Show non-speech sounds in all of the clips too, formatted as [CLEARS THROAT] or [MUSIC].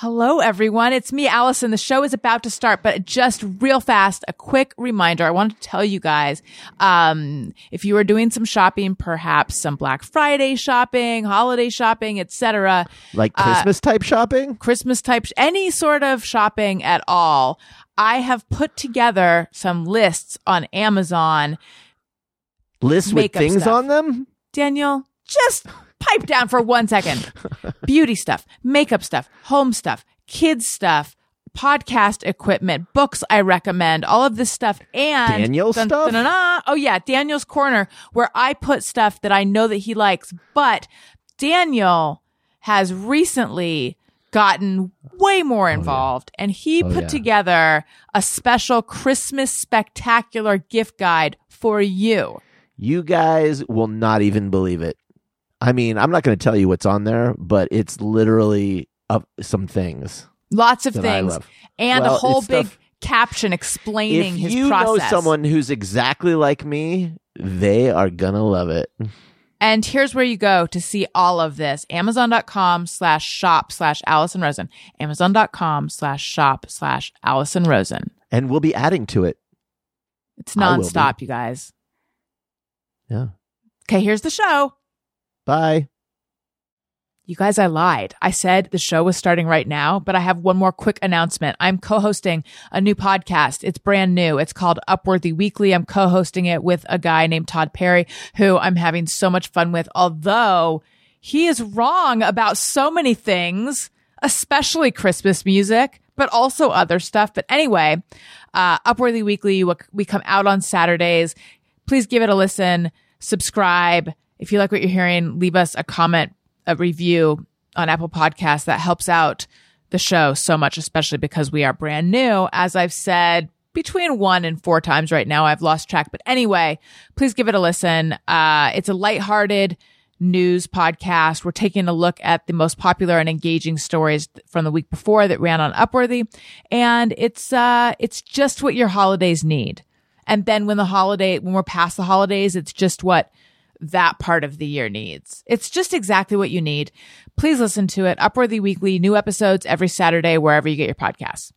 Hello, everyone. It's me, Allison. The show is about to start, but just real fast, a quick reminder. I want to tell you guys, um, if you are doing some shopping, perhaps some Black Friday shopping, holiday shopping, etc., Like Christmas type shopping? Christmas type, any sort of shopping at all, I have put together some lists on Amazon. Lists with things stuff. on them? Daniel, just pipe down for one second. Beauty stuff, makeup stuff, home stuff, kids stuff, podcast equipment, books I recommend, all of this stuff. And Daniel dun, stuff? dun, dun. Oh yeah, Daniel's corner where I put stuff that I know that he likes. But Daniel has recently gotten way more oh, involved and he Oh, put yeah. together a special Christmas spectacular gift guide for you. You guys will not even believe it. I mean, I'm not going to tell you what's on there, but it's literally uh, some things. Lots of things and Well, a whole big stuff- caption explaining if his you process. know someone who's exactly like me, they are going to love it. and here's where you go to see all of this. Amazon.com slash shop slash Allison Rosen. Amazon.com slash shop slash Allison Rosen. And we'll be adding to it. It's nonstop, you guys. Yeah. Okay, here's the show. Bye. You guys, I lied. I said the show was starting right now, but I have one more quick announcement. I'm co-hosting a new podcast. It's brand new. It's called Upworthy Weekly. I'm co-hosting it with a guy named Todd Perry, who I'm having so much fun with, although he is wrong about so many things, especially Christmas music, but also other stuff. But anyway, uh, Upworthy Weekly, we- we come out on Saturdays. Please give it a listen, subscribe. If you like what you're hearing, leave us a comment, a review on Apple Podcasts. That helps out the show so much, especially because we are brand new. As I've said between one and four times right now, I've lost track. But anyway, please give it a listen. Uh, it's a lighthearted news podcast. We're taking a look at the most popular and engaging stories from the week before that ran on Upworthy. And it's, uh, it's just what your holidays need. And then when the holiday, when we're past the holidays, it's just what that part of the year needs. It's just exactly what you need. Please listen to it. Upworthy Weekly, new episodes every Saturday, wherever you get your podcasts.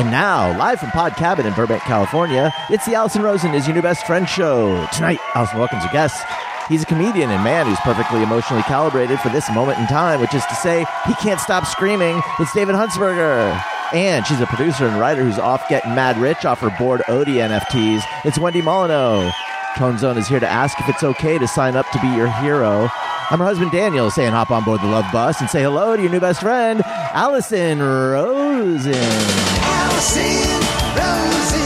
And now, live from Pod Cabin in Burbank, California, it's the Allison Rosen is your new best friend show. Tonight, Allison welcomes a guest. He's a comedian and man who's perfectly emotionally calibrated for this moment in time, which is to say, he can't stop screaming. It's David Huntsberger. And she's a producer and writer who's off getting mad rich off her board Odie NFTs. It's Wendy Molyneux. Tone Zone is here to ask if it's okay to sign up to be your hero. I'm her husband Daniel saying hop on board the love bus and say hello to your new best friend, Allison Rosen. Allison Rosen,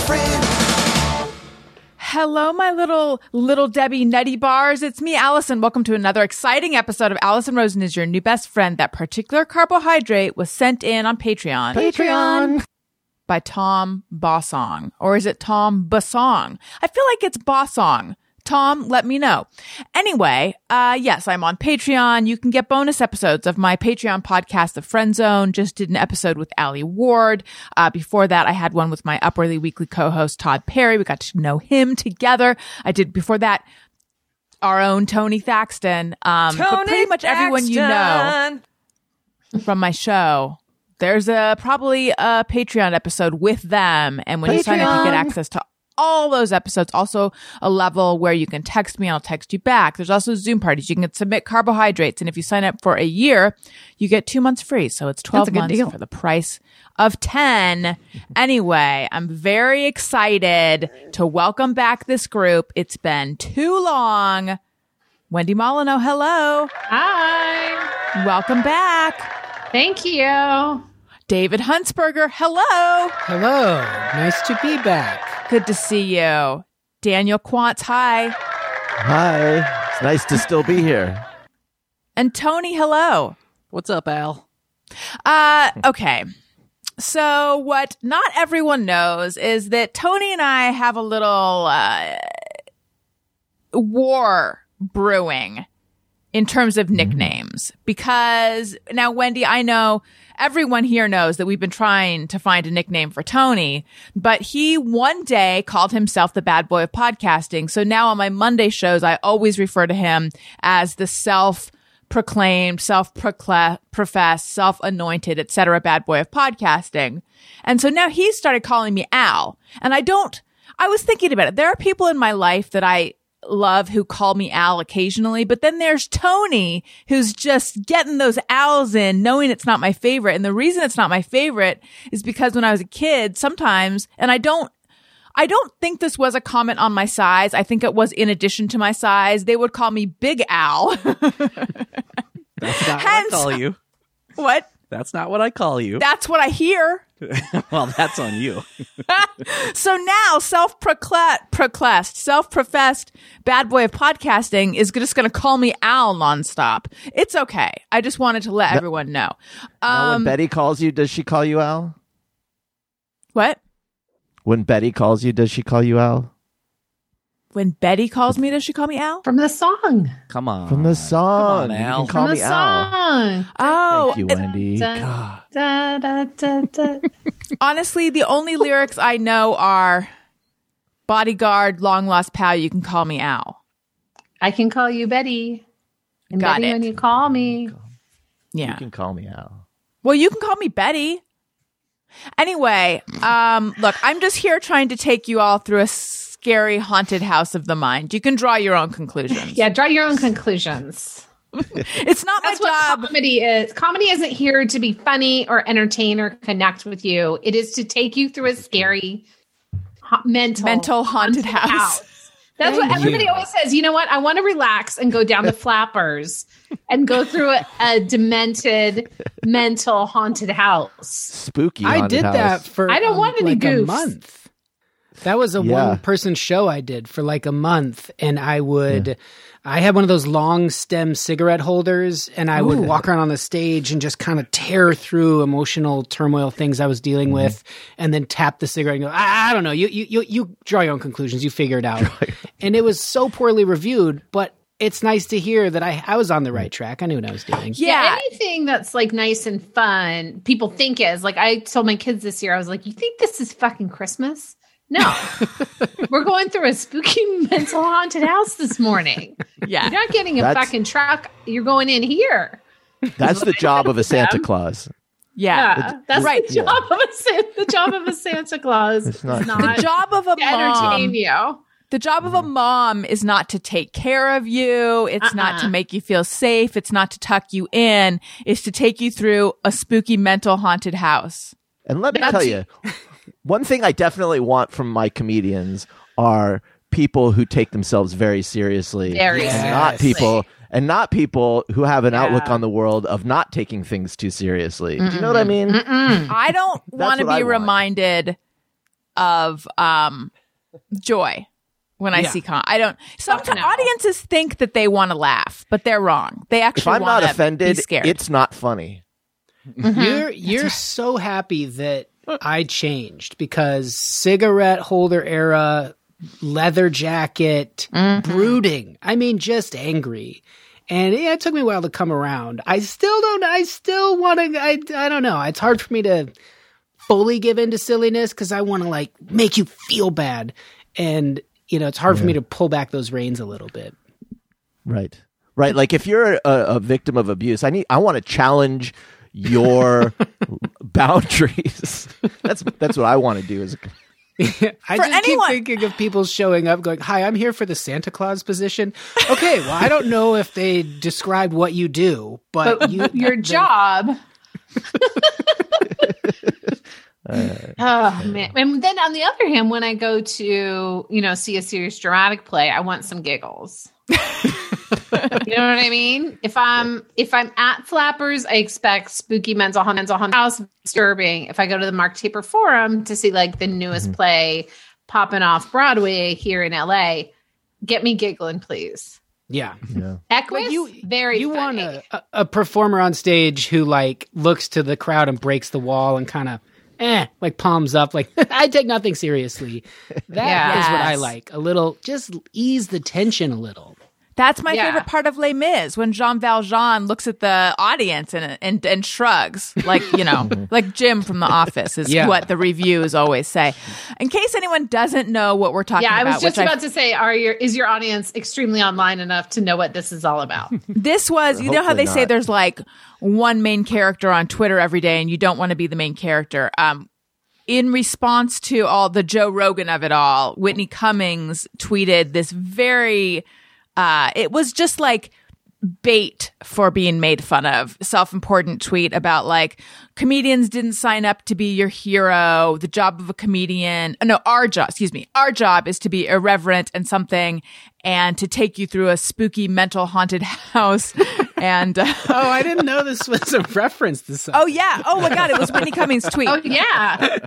best friend. Hello, my little, little Debbie Nutty Bars. It's me, Allison. Welcome to another exciting episode of Allison Rosen is your new best friend. That particular carbohydrate was sent in on Patreon. Patreon. by Tom Bossong. Or is it Tom Basong? I feel like it's Bossong. Tom, let me know. Anyway, uh, yes, I'm on Patreon. You can get bonus episodes of my Patreon podcast, The Friend Zone. Just did an episode with Alie Ward. Uh, before that, I had one with my Upworthy Weekly co-host, Todd Perry. We got to know him together. I did before that, our own Tony Thaxton. Um, but pretty much everyone you know from my show. There's a probably a Patreon episode with them, and when you sign up, you get access to all those episodes. Also, a level where you can text me, and I'll text you back. There's also Zoom parties. You can submit carbohydrates, and if you sign up for a year, you get two months free. So it's twelve That's a good months deal. for the price of ten. anyway, I'm very excited to welcome back this group. It's been too long. Wendy Molyneux, hello. Hi. Welcome back. Thank you. David Huntsberger, hello. Hello, nice to be back. Good to see you. Daniel Quantz, hi. Hi. It's nice to still be here. And Tony, hello. What's up, Al? Uh, okay. So what not everyone knows is that Tony and I have a little, uh, war brewing in terms of nicknames because now Wendy, I know everyone here knows that we've been trying to find a nickname for Tony, but he one day called himself the bad boy of podcasting. So now on my Monday shows, I always refer to him as the self proclaimed, self professed, self anointed, etc. bad boy of podcasting. And so now he started calling me Al. And I don't, I was thinking about it. There are people in my life that I love who call me Al occasionally, but then there's Tony who's just getting those Al's in, knowing it's not my favorite. And the reason it's not my favorite is because when I was a kid, sometimes, and I don't, I don't think this was a comment on my size. I think it was in addition to my size. They would call me Big Al. [LAUGHS] That's not Hence- what I call you. [LAUGHS] what? That's not what I call you. That's what I hear. [LAUGHS] well, that's on you. [LAUGHS] So now self-proclaimed, self-professed bad boy of podcasting is just going to call me Al nonstop. It's okay. I just wanted to let everyone know. Now, when Um, Betty calls you, does she call you Al? what? When Betty calls you, does she call you Al? When Betty calls me, does she call me Al? From the song. Come on. From the song. Come on, You Al. can call From me the Al. song. Oh, Thank you, Wendy. Da, da, da, da, da. [LAUGHS] honestly, the only lyrics I know are bodyguard, long lost pal, you can call me Al. I can call you Betty. And Got Betty it. when you call me. Yeah. You can call me Al. Well, you can call me Betty. Anyway, um, look, I'm just here trying to take you all through a scary haunted house of the mind. You can draw your own conclusions. Yeah, draw your own conclusions. [LAUGHS] It's not my That's what job. comedy is. Comedy isn't here to be funny or entertain or connect with you. It is to take you through a scary ha- mental Mental haunted house. That's what everybody always says. You know what? I want to relax and go down the flappers and go through a, a demented mental haunted house. Spooky. I did house. that for I don't um, want any like a goofs. month. That was a Yeah. one person show I did for like a month and I would I had one of those long stem cigarette holders and I would walk around on the stage and just kind of tear through emotional turmoil things I was dealing Mm-hmm. with and then tap the cigarette and go I, I don't know you, you you you draw your own conclusions you figure it out. [LAUGHS] and it was so poorly reviewed but it's nice to hear that I I was on the right track. I knew what I was doing. Yeah. anything that's like nice and fun, people think is like I told my kids this year, I was like, You think this is fucking Christmas? No. We're going through a spooky [LAUGHS] mental haunted house this morning. [LAUGHS] Yeah. You're not getting a That's- fucking truck. You're going in here. That's the job of a Santa Claus. Yeah. Yeah, that's right. the job of a San- the job of a Santa Claus. It's It's not- not, The job of a to entertain mom. you. The job of a mm-hmm. mom is not to take care of you. It's not to Uh-uh. make you feel safe. It's not to tuck you in. It's to take you through a spooky mental haunted house. And let me That's- tell you, one thing I definitely want from my comedians are people who take themselves very seriously. Very and not people and not people who have an outlook on the world of not taking things too seriously. Do you know what I mean? [LAUGHS] I don't want to what I be want. reminded of um joy when I Yeah. see con. I don't. Sometimes no. audiences think that they want to laugh, but they're wrong. They If actually I'm not offended, be scared. it's not funny. You're you're so happy that I changed because cigarette holder era, leather jacket, mm-hmm. brooding. I mean, just angry. And yeah, it took me a while to come around. I still don't. I still want to. I I don't know. It's hard for me to fully give into silliness because I want to like make you feel bad, and you know, it's hard for me to pull back those reins a little bit. Right. Right. Like if you're a, a victim of abuse, I need I want to challenge your [LAUGHS] boundaries. that's that's what I want to do as a I For just anyone- keep thinking of people showing up going, Hi, I'm here for the Santa Claus position. Okay, well, I don't know if they described what you do, but, But you, [LAUGHS] your the- job. [LAUGHS] oh man! And then on the other hand, when I go to you know see a serious dramatic play, I want some giggles. [LAUGHS] you know what I mean? If I'm if I'm at Flappers, I expect spooky mental haunted mental haunted house disturbing. If I go to the Mark Taper Forum to see like the newest play popping off Broadway here in LA, get me giggling, please. Yeah. Equus, you very you want funny. a, a, a performer on stage who like looks to the crowd and breaks the wall and kind of eh, like palms up, like [LAUGHS] I take nothing seriously. That is Yeah. what I like. A little, just ease the tension a little. That's my Yeah. favorite part of Les Mis when Jean Valjean looks at the audience and and, and shrugs, like you know, [LAUGHS] like Jim from The Office is Yeah. what the reviews always say. In case anyone doesn't know what we're talking about, Yeah, I about, was just which I- about to say, are your is your audience extremely online enough to know what this is all about? [LAUGHS] this was you know how they Hopefully say there's like one main character on Twitter every day, and you don't want to be the main character. Um, in response to all the Joe Rogan of it all, Whitney Cummings tweeted this very, uh, it was just like bait for being made fun of. Self important tweet about like comedians didn't sign up to be your hero. The job of a comedian, uh, no, our job, excuse me, our job is to be irreverent and something and to take you through a spooky mental haunted [LAUGHS] house. and, uh, [LAUGHS] Oh, I didn't know this was a reference to something. oh yeah. Oh my God. It was Whitney Cummings tweet. oh yeah,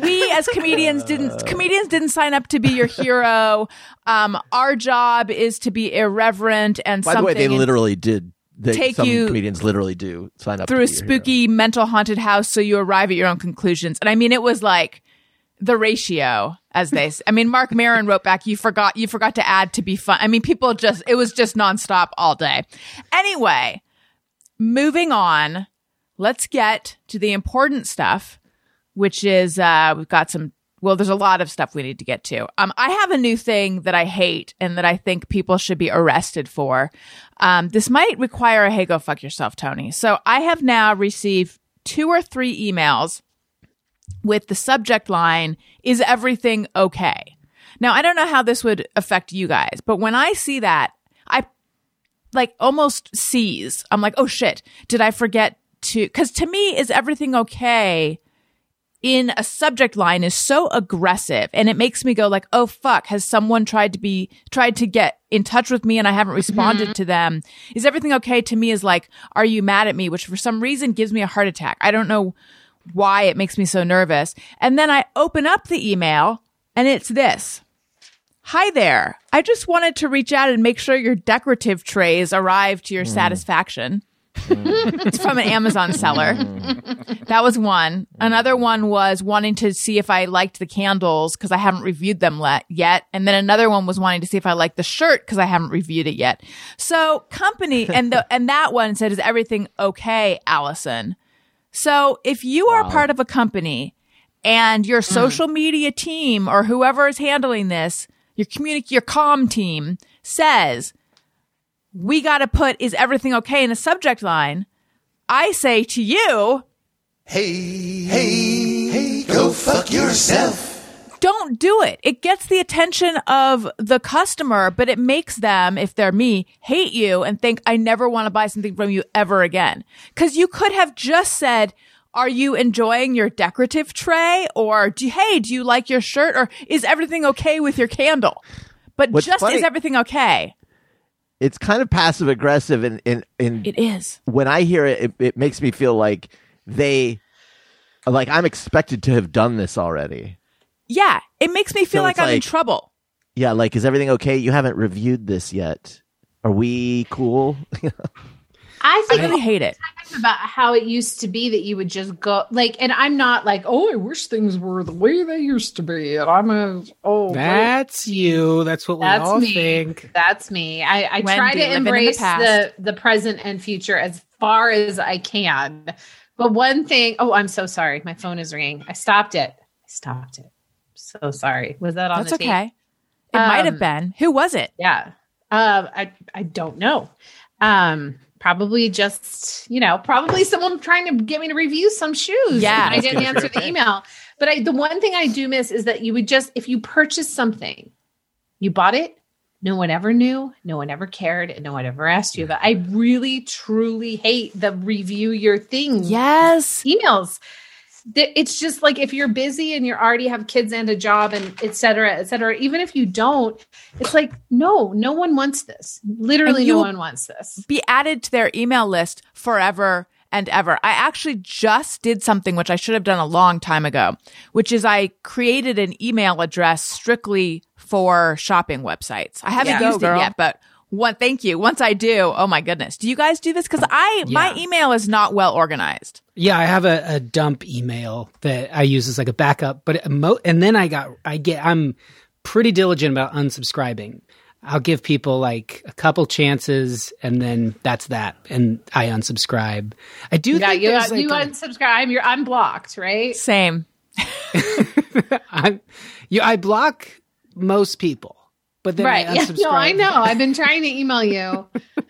we as comedians didn't comedians didn't sign up to be your hero. Um, our job is to be irreverent and something. By the way, they and literally did. They, Take some you comedians literally do sign up through a your hero. spooky mental haunted house so you arrive at your own conclusions. And I mean, it was like the ratio as they, I mean, Marc Maron wrote back, you forgot, you forgot to add to be fun. I mean, people just, it was just nonstop all day. Anyway, moving on, let's get to the important stuff, which is, uh, we've got some, well, there's a lot of stuff we need to get to. Um, I have a new thing that I hate and that I think people should be arrested for. Um, this might require a hey, go fuck yourself, Tony. So I have now received two or three emails with the subject line, is everything okay? Now, I don't know how this would affect you guys, but when I see that, I like almost seize. I'm like, oh shit, did I forget to? Because to me, is everything okay? In a subject line is so aggressive and it makes me go like, oh fuck, has someone tried to be, tried to get in touch with me and I haven't responded mm-hmm. to them? Is everything okay to me is like, are you mad at me? Which for some reason gives me a heart attack. I don't know why it makes me so nervous. And then I open up the email and it's this. Hi there. I just wanted to reach out and make sure your decorative trays arrive to your mm. satisfaction. Mm. it's from an Amazon seller. Mm. That was one. Mm. Another one was wanting to see if I liked the candles because I haven't reviewed them le- yet. And then another one was wanting to see if I liked the shirt because I haven't reviewed it yet. So company and the and that one said, "Is everything okay, Allison?" So if you are part of a company and your social media team or whoever is handling this, your community, your com team says, we got to put, is everything okay in a subject line? I say to you, Hey, hey, hey, go fuck yourself. don't do it. It gets the attention of the customer, but it makes them, if they're me, hate you and think I never want to buy something from you ever again. Cause you could have just said, are you enjoying your decorative tray? Or do, hey, do you like your shirt? Or is everything okay with your candle? But What's just funny- is everything okay? It's kind of passive aggressive, and in, in, It is. when I hear it, it, it makes me feel like they, like I'm expected to have done this already. Yeah. It makes me feel So like I'm in trouble. Yeah, like is everything okay? You haven't reviewed this yet. Are we cool? [LAUGHS] I I think really hate it. about how it used to be that you would just go like, and I'm not like, oh, I wish things were the way they used to be, and I'm a oh, That's you. That's what we That's all me. think. That's me. I, I Wendy, try to in the embrace the, the present and future as far as I can. But one thing, oh, I'm so sorry. My phone is ringing. I stopped it. I stopped it. So sorry. Was that on That's okay. It might have Um, been. Who was it? Yeah. Um, I I don't know. Um, probably just you know, probably someone trying to get me to review some shoes. Yeah. I didn't answer the email. But I, the one thing I do miss is that you would just if you purchase something, you bought it. No one ever knew. No one ever cared, and no one ever asked you about. I really, truly hate the review your thing Yes. emails. Th- It's just like if you're busy and you already have kids and a job and et cetera, et cetera, even if you don't, it's like, no, no one wants this. Literally, no one wants this. be added to their email list forever and ever. I actually just did something which I should have done a long time ago, which is I created an email address strictly for shopping websites. I haven't Yeah. used Go, it yet, but One, thank you. Once I do, oh my goodness. Do you guys do this? Cause I, my email is not well organized. Yeah, I have a, a dump email that I use as like a backup, but mo- and then I got I get I'm pretty diligent about unsubscribing. I'll give people like a couple chances, and then that's that, and I unsubscribe. I do Yeah, think you, there's you a- unsubscribe. You're unblocked, right? Same. [LAUGHS] I'm, you, I block most people, but then Right. I [LAUGHS] Yeah, no, I know. I've been trying to email you [LAUGHS]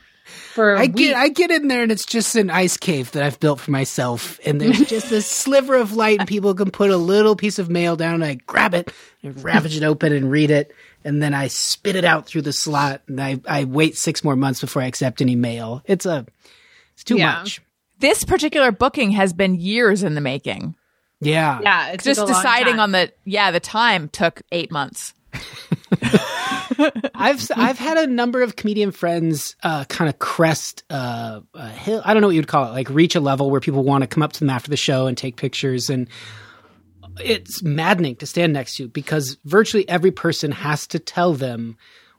for a I week. get I get in there and it's just an ice cave that I've built for myself, and there's [LAUGHS] just a sliver of light, and people can put a little piece of mail down, and I grab it and ravage it open and read it, and then I spit it out through the slot, and I I wait six more months before I accept any mail. It's a it's too Yeah. much. This particular booking has been years in the making. Yeah, yeah, it's Just deciding on the, yeah, the time took eight months. I've I've had a number of comedian friends uh, kind of crest uh, a hill. I don't know what you'd call it, like reach a level where people want to come up to them after the show and take pictures, and it's maddening to stand next to because virtually every person has to tell them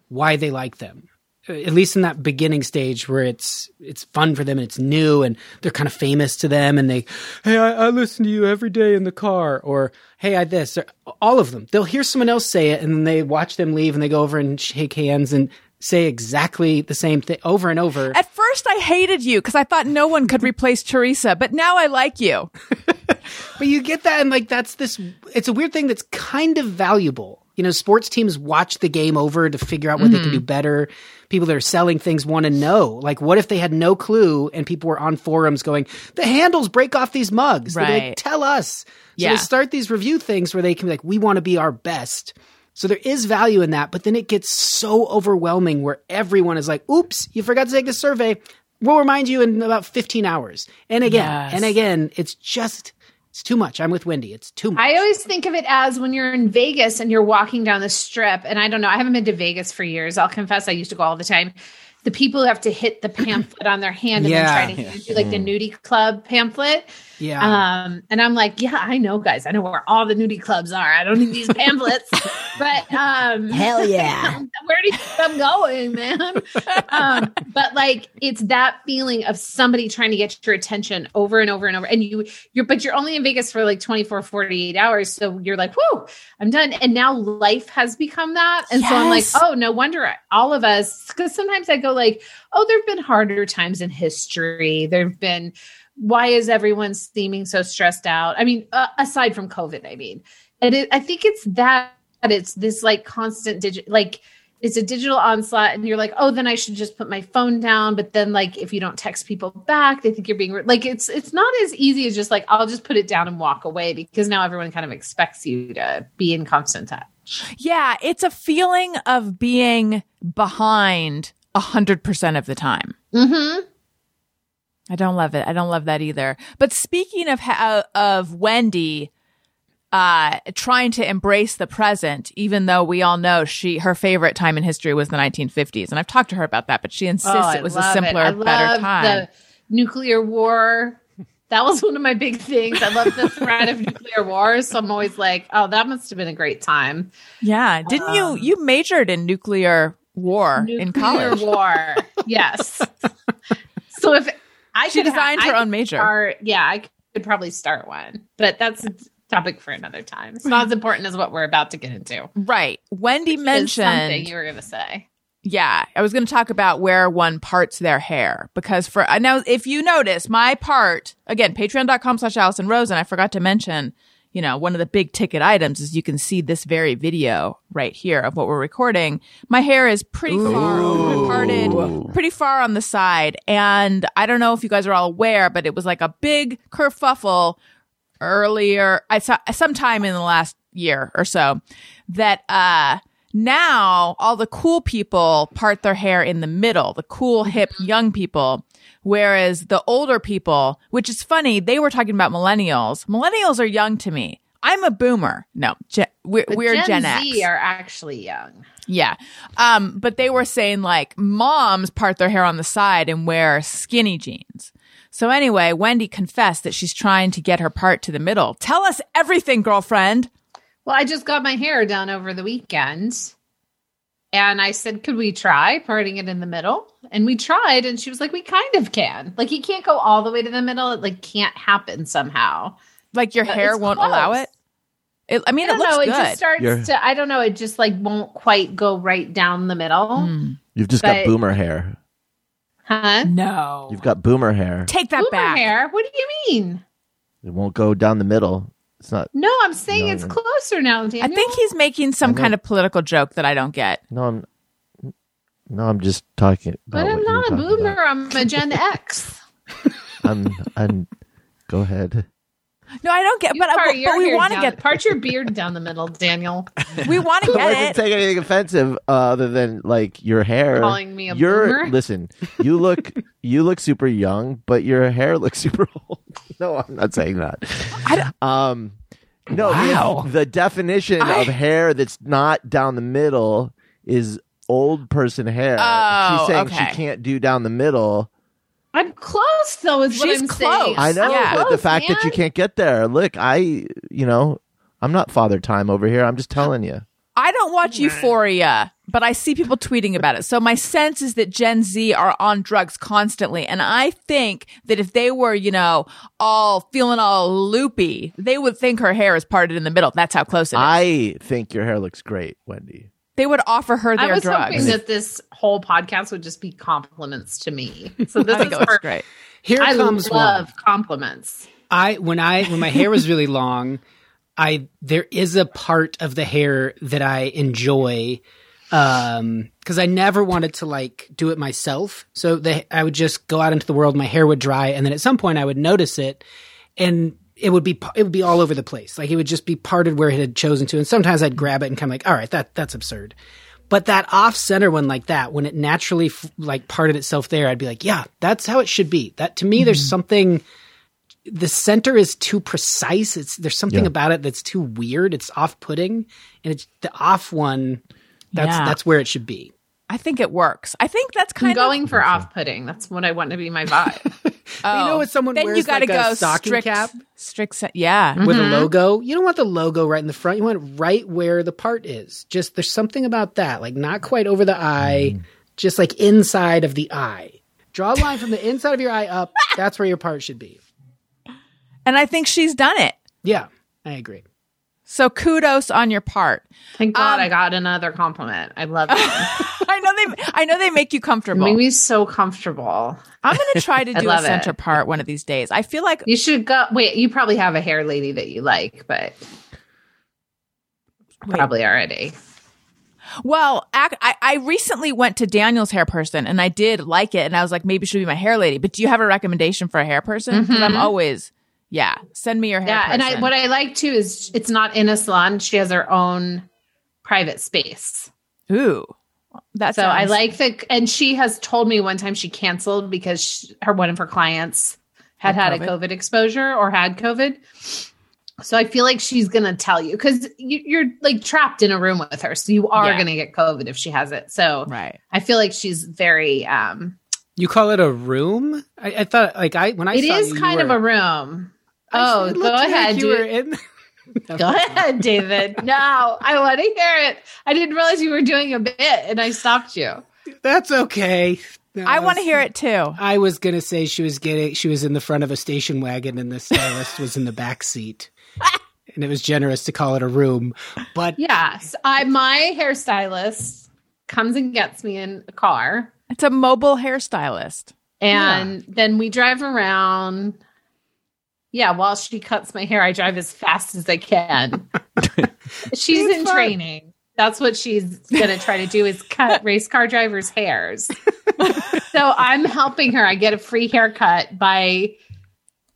why they like them. At least in that beginning stage where it's it's fun for them and it's new and they're kind of famous to them and they, hey, I, I listen to you every day in the car or hey, I this or all of them. They'll hear someone else say it and then they watch them leave and they go over and shake hands and say exactly the same thing over and over. At first, I hated you because I thought no one could replace Teresa, but now I like you. [LAUGHS] But you get that, and like that's this. It's a weird thing that's kind of valuable. You know, sports teams watch the game over to figure out what they can mm-hmm. do better. People that are selling things want to know. Like, what if they had no clue and people were on forums going, "The handles break off these mugs." They'd like, Right. Tell us. So Yeah. they start these review things where they can be like, "We want to be our best." So there is value in that, but then it gets so overwhelming where everyone is like, "Oops, you forgot to take the survey." We'll remind you in about 15 hours. And again, Yes. and again, it's just it's too much. I'm with Wendy. It's too much. I always think of it as when you're in Vegas and you're walking down the strip. And I don't know, I haven't been to Vegas for years. I'll confess, I used to go all the time. The people who have to hit the pamphlet on their hand and Yeah. then try to hand you like the mm. nudie club pamphlet. Yeah. Um, and I'm like, yeah, I know, guys. I know where all the nudie clubs are. I don't need these pamphlets. [LAUGHS] but um, Hell [LAUGHS] yeah. where do you think I'm going, man? um, but like it's that feeling of somebody trying to get your attention over and over and over. And you you're but you're only in Vegas for like 24, 48 hours. So you're like, whoa, I'm done. And now life has become that. And so I'm like, oh, no wonder all of us, because sometimes I go like, oh, there have been harder times in history. There have been why is everyone seeming so stressed out? I mean, uh, aside from COVID, I mean, and it, I think it's that it's this like constant digit, like it's a digital onslaught, and you're like, oh, then I should just put my phone down. But then, like, if you don't text people back, they think you're being like, it's it's not as easy as just like I'll just put it down and walk away because now everyone kind of expects you to be in constant touch. Yeah, it's a feeling of being behind a hundred percent of the time. Mm-hmm. I don't love it. I don't love that either. But speaking of ha- of Wendy uh trying to embrace the present even though we all know she her favorite time in history was the 1950s and I've talked to her about that but she insists it was a simpler I better love time. The nuclear war. That was one of my big things. I love the [LAUGHS] threat of nuclear wars, So I'm always like, oh, that must have been a great time. yeah, didn't you you majored in nuclear war in Nuclear college? war. yes. [LAUGHS] So if I She designed I her could own major. start- yeah, I could probably start one, but that's a topic for another time. It's not as important as what we're about to get into. Right. Wendy something mentioned you were going to say. Yeah, I was going to talk about where one parts their hair because for uh, I know if you notice my part again, patreon.com slash Allison Rosen, I forgot to mention, you know, one of the big ticket items is you can see this very video right here of what we're recording. My hair is pretty far parted, pretty far on the side. And I don't know if you guys are all aware, but it was like a big kerfuffle earlier, I saw sometime in the last year or so that, uh, now all the cool people part their hair in the middle, the cool, hip, young people. Whereas the older people, which is funny, they were talking about millennials. Millennials are young to me. I'm a boomer. No, Gen- we're, we're Gen, Gen, X. Z are actually young. Yeah. Um, but they were saying like moms part their hair on the side and wear skinny jeans. So anyway, Wendy confessed that she's trying to get her part to the middle. Tell us everything, girlfriend. Well, I just got my hair done over the weekend. And I said, could we try parting it in the middle? And we tried, and she was like, we kind of can. Like, you can't go all the way to the middle. It like can't happen somehow. Like your But hair won't allow it. It, I mean, I it don't looks know. It just starts You're- to. I don't know. It just like won't quite go right down the middle, Mm. You've just got boomer hair. huh? No, You've got boomer hair. take that Boomer back. hair. What do you mean? It won't go down the middle. It's not. No, I'm saying No, it's no. closer now, Daniel. I think he's making some kind of political joke that I don't get. No, I'm. No, I'm just talking. About But I'm not a boomer. about. I'm a Gen X. [LAUGHS] I'm. I'm. Go ahead. No, I don't get. You But, I, part but we want to get. part your beard down the middle, Daniel. [LAUGHS] We want to I wasn't get it. taking anything offensive uh, other than like your hair. Calling me a you're, boomer? [LAUGHS] Listen, you look you look super young, but your hair looks [LAUGHS] super old. No, I'm not saying that. I don't- Um, no, Wow. the, the definition I- of hair that's not down the middle is old person hair. Oh, She's saying okay. she can't do down the middle. I'm close though. Is what She's I'm close. saying. I know, Yeah. but the Close, fact that you man. can't get there. Look, I, you know, I'm not father time over here. I'm just telling you. I don't watch Euphoria, but I see people tweeting about it. So my sense is that Gen Z are on drugs constantly. And I think that if they were, you know, all feeling all loopy, they would think her hair is parted in the middle. That's how close it is. I think your hair looks great, Wendy. They would offer her their I was drugs. hoping that this whole podcast would just be compliments to me. [LAUGHS] So this is it looks perfect. great. Here I comes love one. compliments. I when I when my hair was really long, I there is a part of the hair that I enjoy um because I never wanted to like do it myself. So the, I would just go out into the world, my hair would dry, and then at some point I would notice it, and it would be it would be all over the place. Like it would just be parted where it had chosen to, and sometimes I'd grab it and kind of like, all right, that that's absurd. But that off center one like that, when it naturally f- like parted itself there, I'd be like, yeah, that's how it should be. That to me, there's mm-hmm. something the center is too precise. It's there's something Yeah. about it that's too weird. It's off putting, and it's the off one. That's Yeah. that's where it should be. I think it works. I think that's I'm kind going of going for off-putting. That's what I want to be my vibe. oh, [LAUGHS] you know oh. what someone then wears you gotta like a go stocking strict, cap? strict. se- Yeah, with a mm-hmm. logo. You don't want the logo right in the front. You want it right where the part is. Just there's something about that, like not quite over the eye, mm. just like inside of the eye. Draw a line from the inside of your eye up. That's where your part should be. and I think she's done it. Yeah, I agree. So kudos on your part. Thank God Um, I got another compliment. I love it. [LAUGHS] I know they. I know they make you comfortable. made me so comfortable. I'm gonna try to [LAUGHS] do a love it. center part one of these days. I feel like You should go. Wait, you probably have a hair lady that you like, but probably already. Well, ac- I, I recently went to Daniel's hair person and I did like it, and I was like, maybe she'll be my hair lady. But do you have a recommendation for a hair person? Because I'm always, yeah, send me your hair. Yeah, and I what I like too is it's not in a salon. She has her own private space. ooh, that So I like the and she has told me one time she canceled because she, her one of her clients had Had had, a COVID? COVID exposure or had COVID. So I feel like she's gonna tell you because you, you're like trapped in a room with her, so you are Yeah. gonna get COVID if she has it. So right. I feel like she's very. um You call it a room? I, I thought like I when I It saw is you, you kind of a room. I- Oh, it go looked like ahead, You were dude. in. [LAUGHS] Go ahead, David. [LAUGHS] No, I want to hear it. I didn't realize you were doing a bit, and I stopped you. That's okay. No, I want to hear it too. I was gonna say she was getting she was in the front of a station wagon and the stylist was in the back seat. [LAUGHS] And it was generous to call it a room. But Yes, I my hairstylist comes and gets me in a car, It's a mobile hairstylist. and then we drive around. Yeah, while she cuts my hair, I drive as fast as I can. [LAUGHS] she's It's in fun. training. That's what she's gonna try to do is cut [LAUGHS] race car drivers' hairs. [LAUGHS] so I'm helping her. I get a free haircut by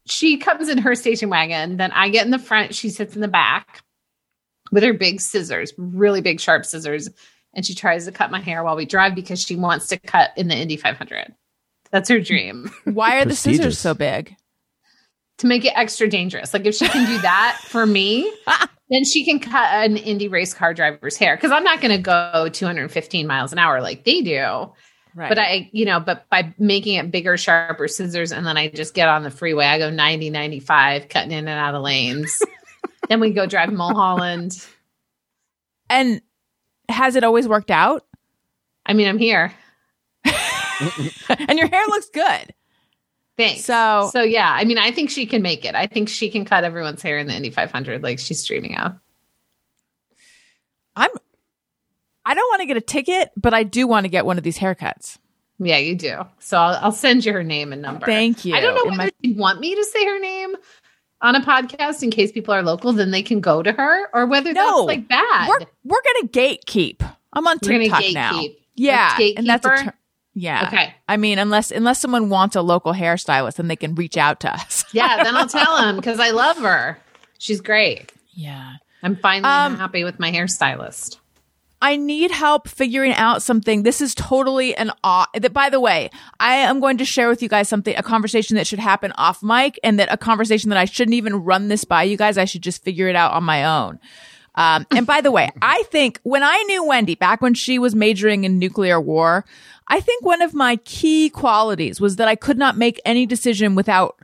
she comes in her station wagon, then I get in the front, she sits in the back with her big scissors, really big sharp scissors, and she tries to cut my hair while we drive because she wants to cut in the Indy 500. That's her dream Why are the scissors so big? To make it extra dangerous. Like if she can do that [LAUGHS] for me, then she can cut an Indy race car driver's hair because I'm not going to go 215 miles an hour like they do. Right. But I, you know, but by making it bigger, sharper scissors, and then I just get on the freeway, I go 90, 95, cutting in and out of lanes. [LAUGHS] then we go drive Mulholland. and has it always worked out? I mean, I'm here. [LAUGHS] and your hair looks good. Thanks. So- so yeah, I mean, I think she can make it. I think she can cut everyone's hair in the Indy 500 like she's streaming out. I'm. I don't want to get a ticket, but I do want to get one of these haircuts. Yeah, you do. So I'll, I'll send you her name and number. Thank you. I don't know whether my- you want me to say her name on a podcast in case people are local, then they can go to her, or whether No. that's like bad. We're we're gonna gatekeep. I'm on TikTok now. gatekeep. Yeah, and that's a ter- yeah. Okay. I mean, unless unless someone wants a local hairstylist, then they can reach out to us. [LAUGHS] yeah, then I'll tell him because I love her. She's great. yeah. I'm finally Um, happy with my hairstylist. I need help figuring out something. This is totally an odd. That, by the way, I am going to share with you guys something, a conversation that should happen off mic, and that a conversation that I shouldn't even run this by you guys. I should just figure it out on my own. Um, and by the way, I think when I knew Wendy back when she was majoring in nuclear war, I think one of my key qualities was that I could not make any decision without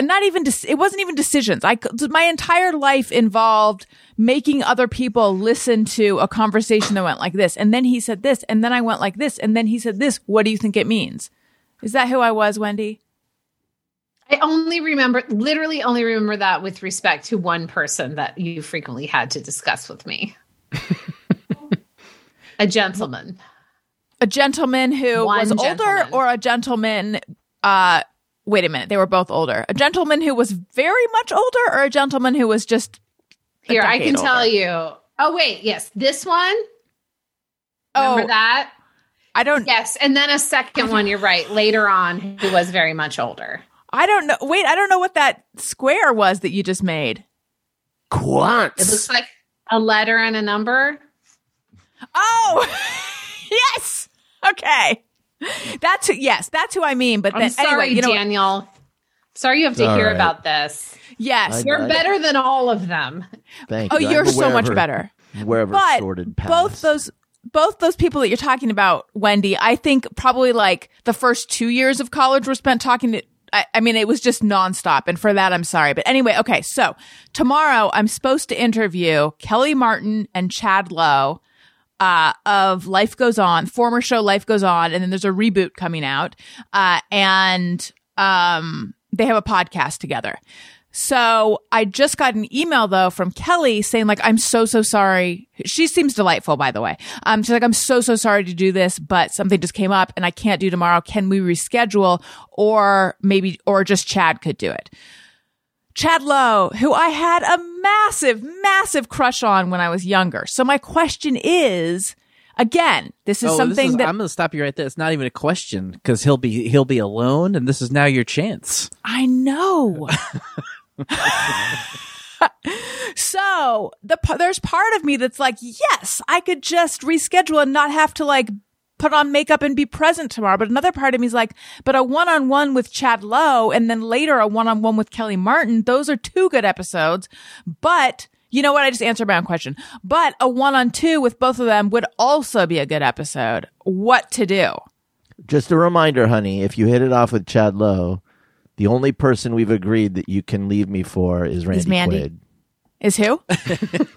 not even it wasn't even decisions. I my entire life involved making other people listen to a conversation that went like this. And then he said this and then i went like this and then he said this. What do you think it means? Is that who i was wendy? I only remember, literally, only remember that with respect to one person that you frequently had to discuss with me. [LAUGHS] a gentleman. A gentleman who One was older or a gentleman uh wait a minute they were both older a gentleman who was very much older or a gentleman who was just Here, I decade can tell you. Oh, wait. Yes. This one. Remember oh that? i don't Yes. And then a second one, you're right, later on, who was very much older. i don't know wait i don't know what that square was that you just made Quantz. It looks like a letter and a number. Oh, [LAUGHS] yes. [LAUGHS] Okay. That's who, yes, that's who I mean. But I'm then sorry, anyway, you know, what? Daniel. Sorry you have to hear right. about this. yes. I- You're better than all of them. Thank oh, you. you're I'm so much better. Wherever But sorted past. both those both those people that you're talking about, Wendy, I think probably like the first two years of college were spent talking to. I, I mean, it was just nonstop, and for that, I'm sorry. But anyway, okay. So tomorrow, I'm supposed to interview Kellie Martin and Chad Lowe uh, of Life Goes On, former show Life Goes On, and then there's a reboot coming out, uh, and um, they have a podcast together. So I just got an email though from Kellie saying like, I'm so, so sorry. She seems delightful, by the way. Um, she's like, I'm so, so sorry to do this, but something just came up and I can't do tomorrow. Can we reschedule or maybe, or just Chad could do it? Chad Lowe, who I had a massive, massive crush on when I was younger. So my question is, again, this is Oh, something is- that I'm going to stop you right there. It's not even a question because he'll be he'll be alone, and this is now your chance. I know. [LAUGHS] so the there's part of me that's like, yes, I could just reschedule and not have to like put on makeup and be present tomorrow. But another part of me is like, but a one on one with Chad Lowe and then later a one on one with Kellie Martin, those are two good episodes. But you know what? I just answered my own question. But a one on two with both of them would also be a good episode. What to do? Just a reminder, honey, if you hit it off with Chad Lowe, the only person we've agreed that you can leave me for is Randy Mandy. Quaid. Is who? [LAUGHS]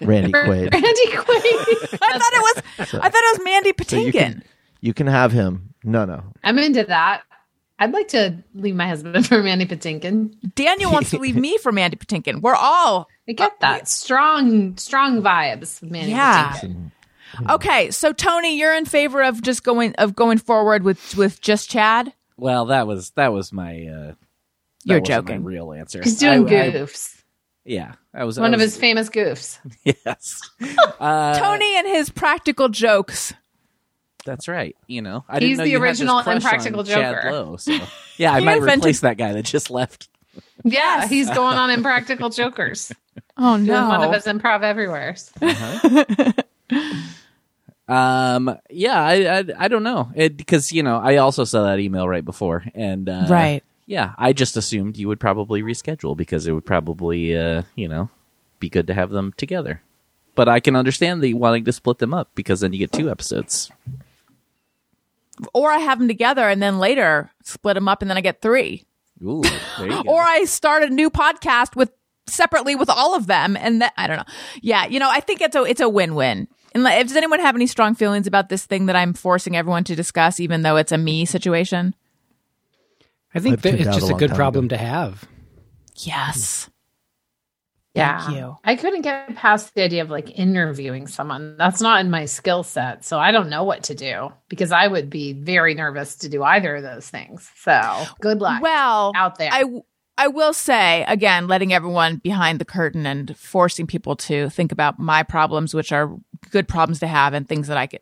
Randy Quaid. Randy Quaid. [LAUGHS] I thought it was. I thought it was Mandy So you Patinkin. can, you can have him. No, no. I'm into that. I'd like to leave my husband [LAUGHS] for Mandy Patinkin. Daniel wants to leave me for Mandy Patinkin. We're all I get that. Strong, strong vibes with Mandy Yeah. Patinkin. okay. So Tony, you're in favor of just going of going forward with with just Chad. Well, that was that was my. Uh, that You're wasn't joking. My real answer. He's doing I- I- goofs. yeah, I was One I of was- his famous goofs. [LAUGHS] Yes, [LAUGHS] uh, Tony and his practical jokes. That's right. You know, I He's didn't know the you had this original Impractical Joker. Lowe, so yeah, [LAUGHS] I might invented- replace that guy that just left. [LAUGHS] Yeah, he's going on Impractical Jokers. [LAUGHS] Oh Doing no! one of his improv everywhere. Um, yeah, I, I, I don't know it because you know I also saw that email right before, and uh, Right. Yeah, I just assumed you would probably reschedule because it would probably, uh, you know, be good to have them together. But I can understand the wanting to split them up because then you get two episodes. Or I have them together and then later split them up and then I get three. Ooh, there you [LAUGHS] go. Or I start a new podcast with separately with all of them and that I don't know. Yeah, you know, I think it's a it's a win-win. And like, does anyone have any strong feelings about this thing that I'm forcing everyone to discuss, even though it's a me situation? I think that it's out a just a good time problem to have. Yes. Yeah. Thank you. I couldn't get past the idea of like interviewing someone. That's not in my skill set. So I don't know what to do because I would be very nervous to do either of those things. So good luck Well, out there. I I will say again, letting everyone behind the curtain and forcing people to think about my problems, which are good problems to have, and things that I could.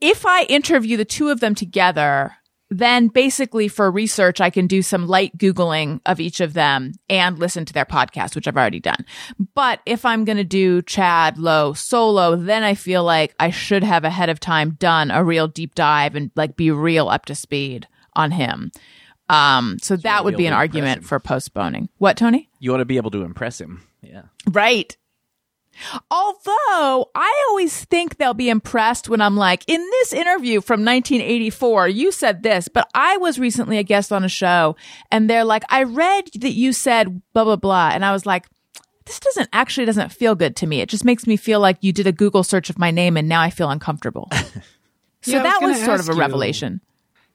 If I interview the two of them together, then basically for research, I can do some light googling of each of them and listen to their podcast, which I've already done. But if I'm going to do Chad Lowe solo, then I feel like I should have ahead of time done a real deep dive and like be real up to speed on him. Um, so that would be an able to impress argument him. for postponing. What, Tony? You want to be able to impress him. Yeah. Right. Although I always think they'll be impressed when I'm like, in this interview from 1984, you said this, but I was recently a guest on a show and they're like, I read that you said blah, blah, blah. And I was like, this doesn't actually doesn't feel good to me. It just makes me feel like you did a Google search of my name and now I feel uncomfortable. [LAUGHS] so Yeah, I was that was sort of a you. revelation.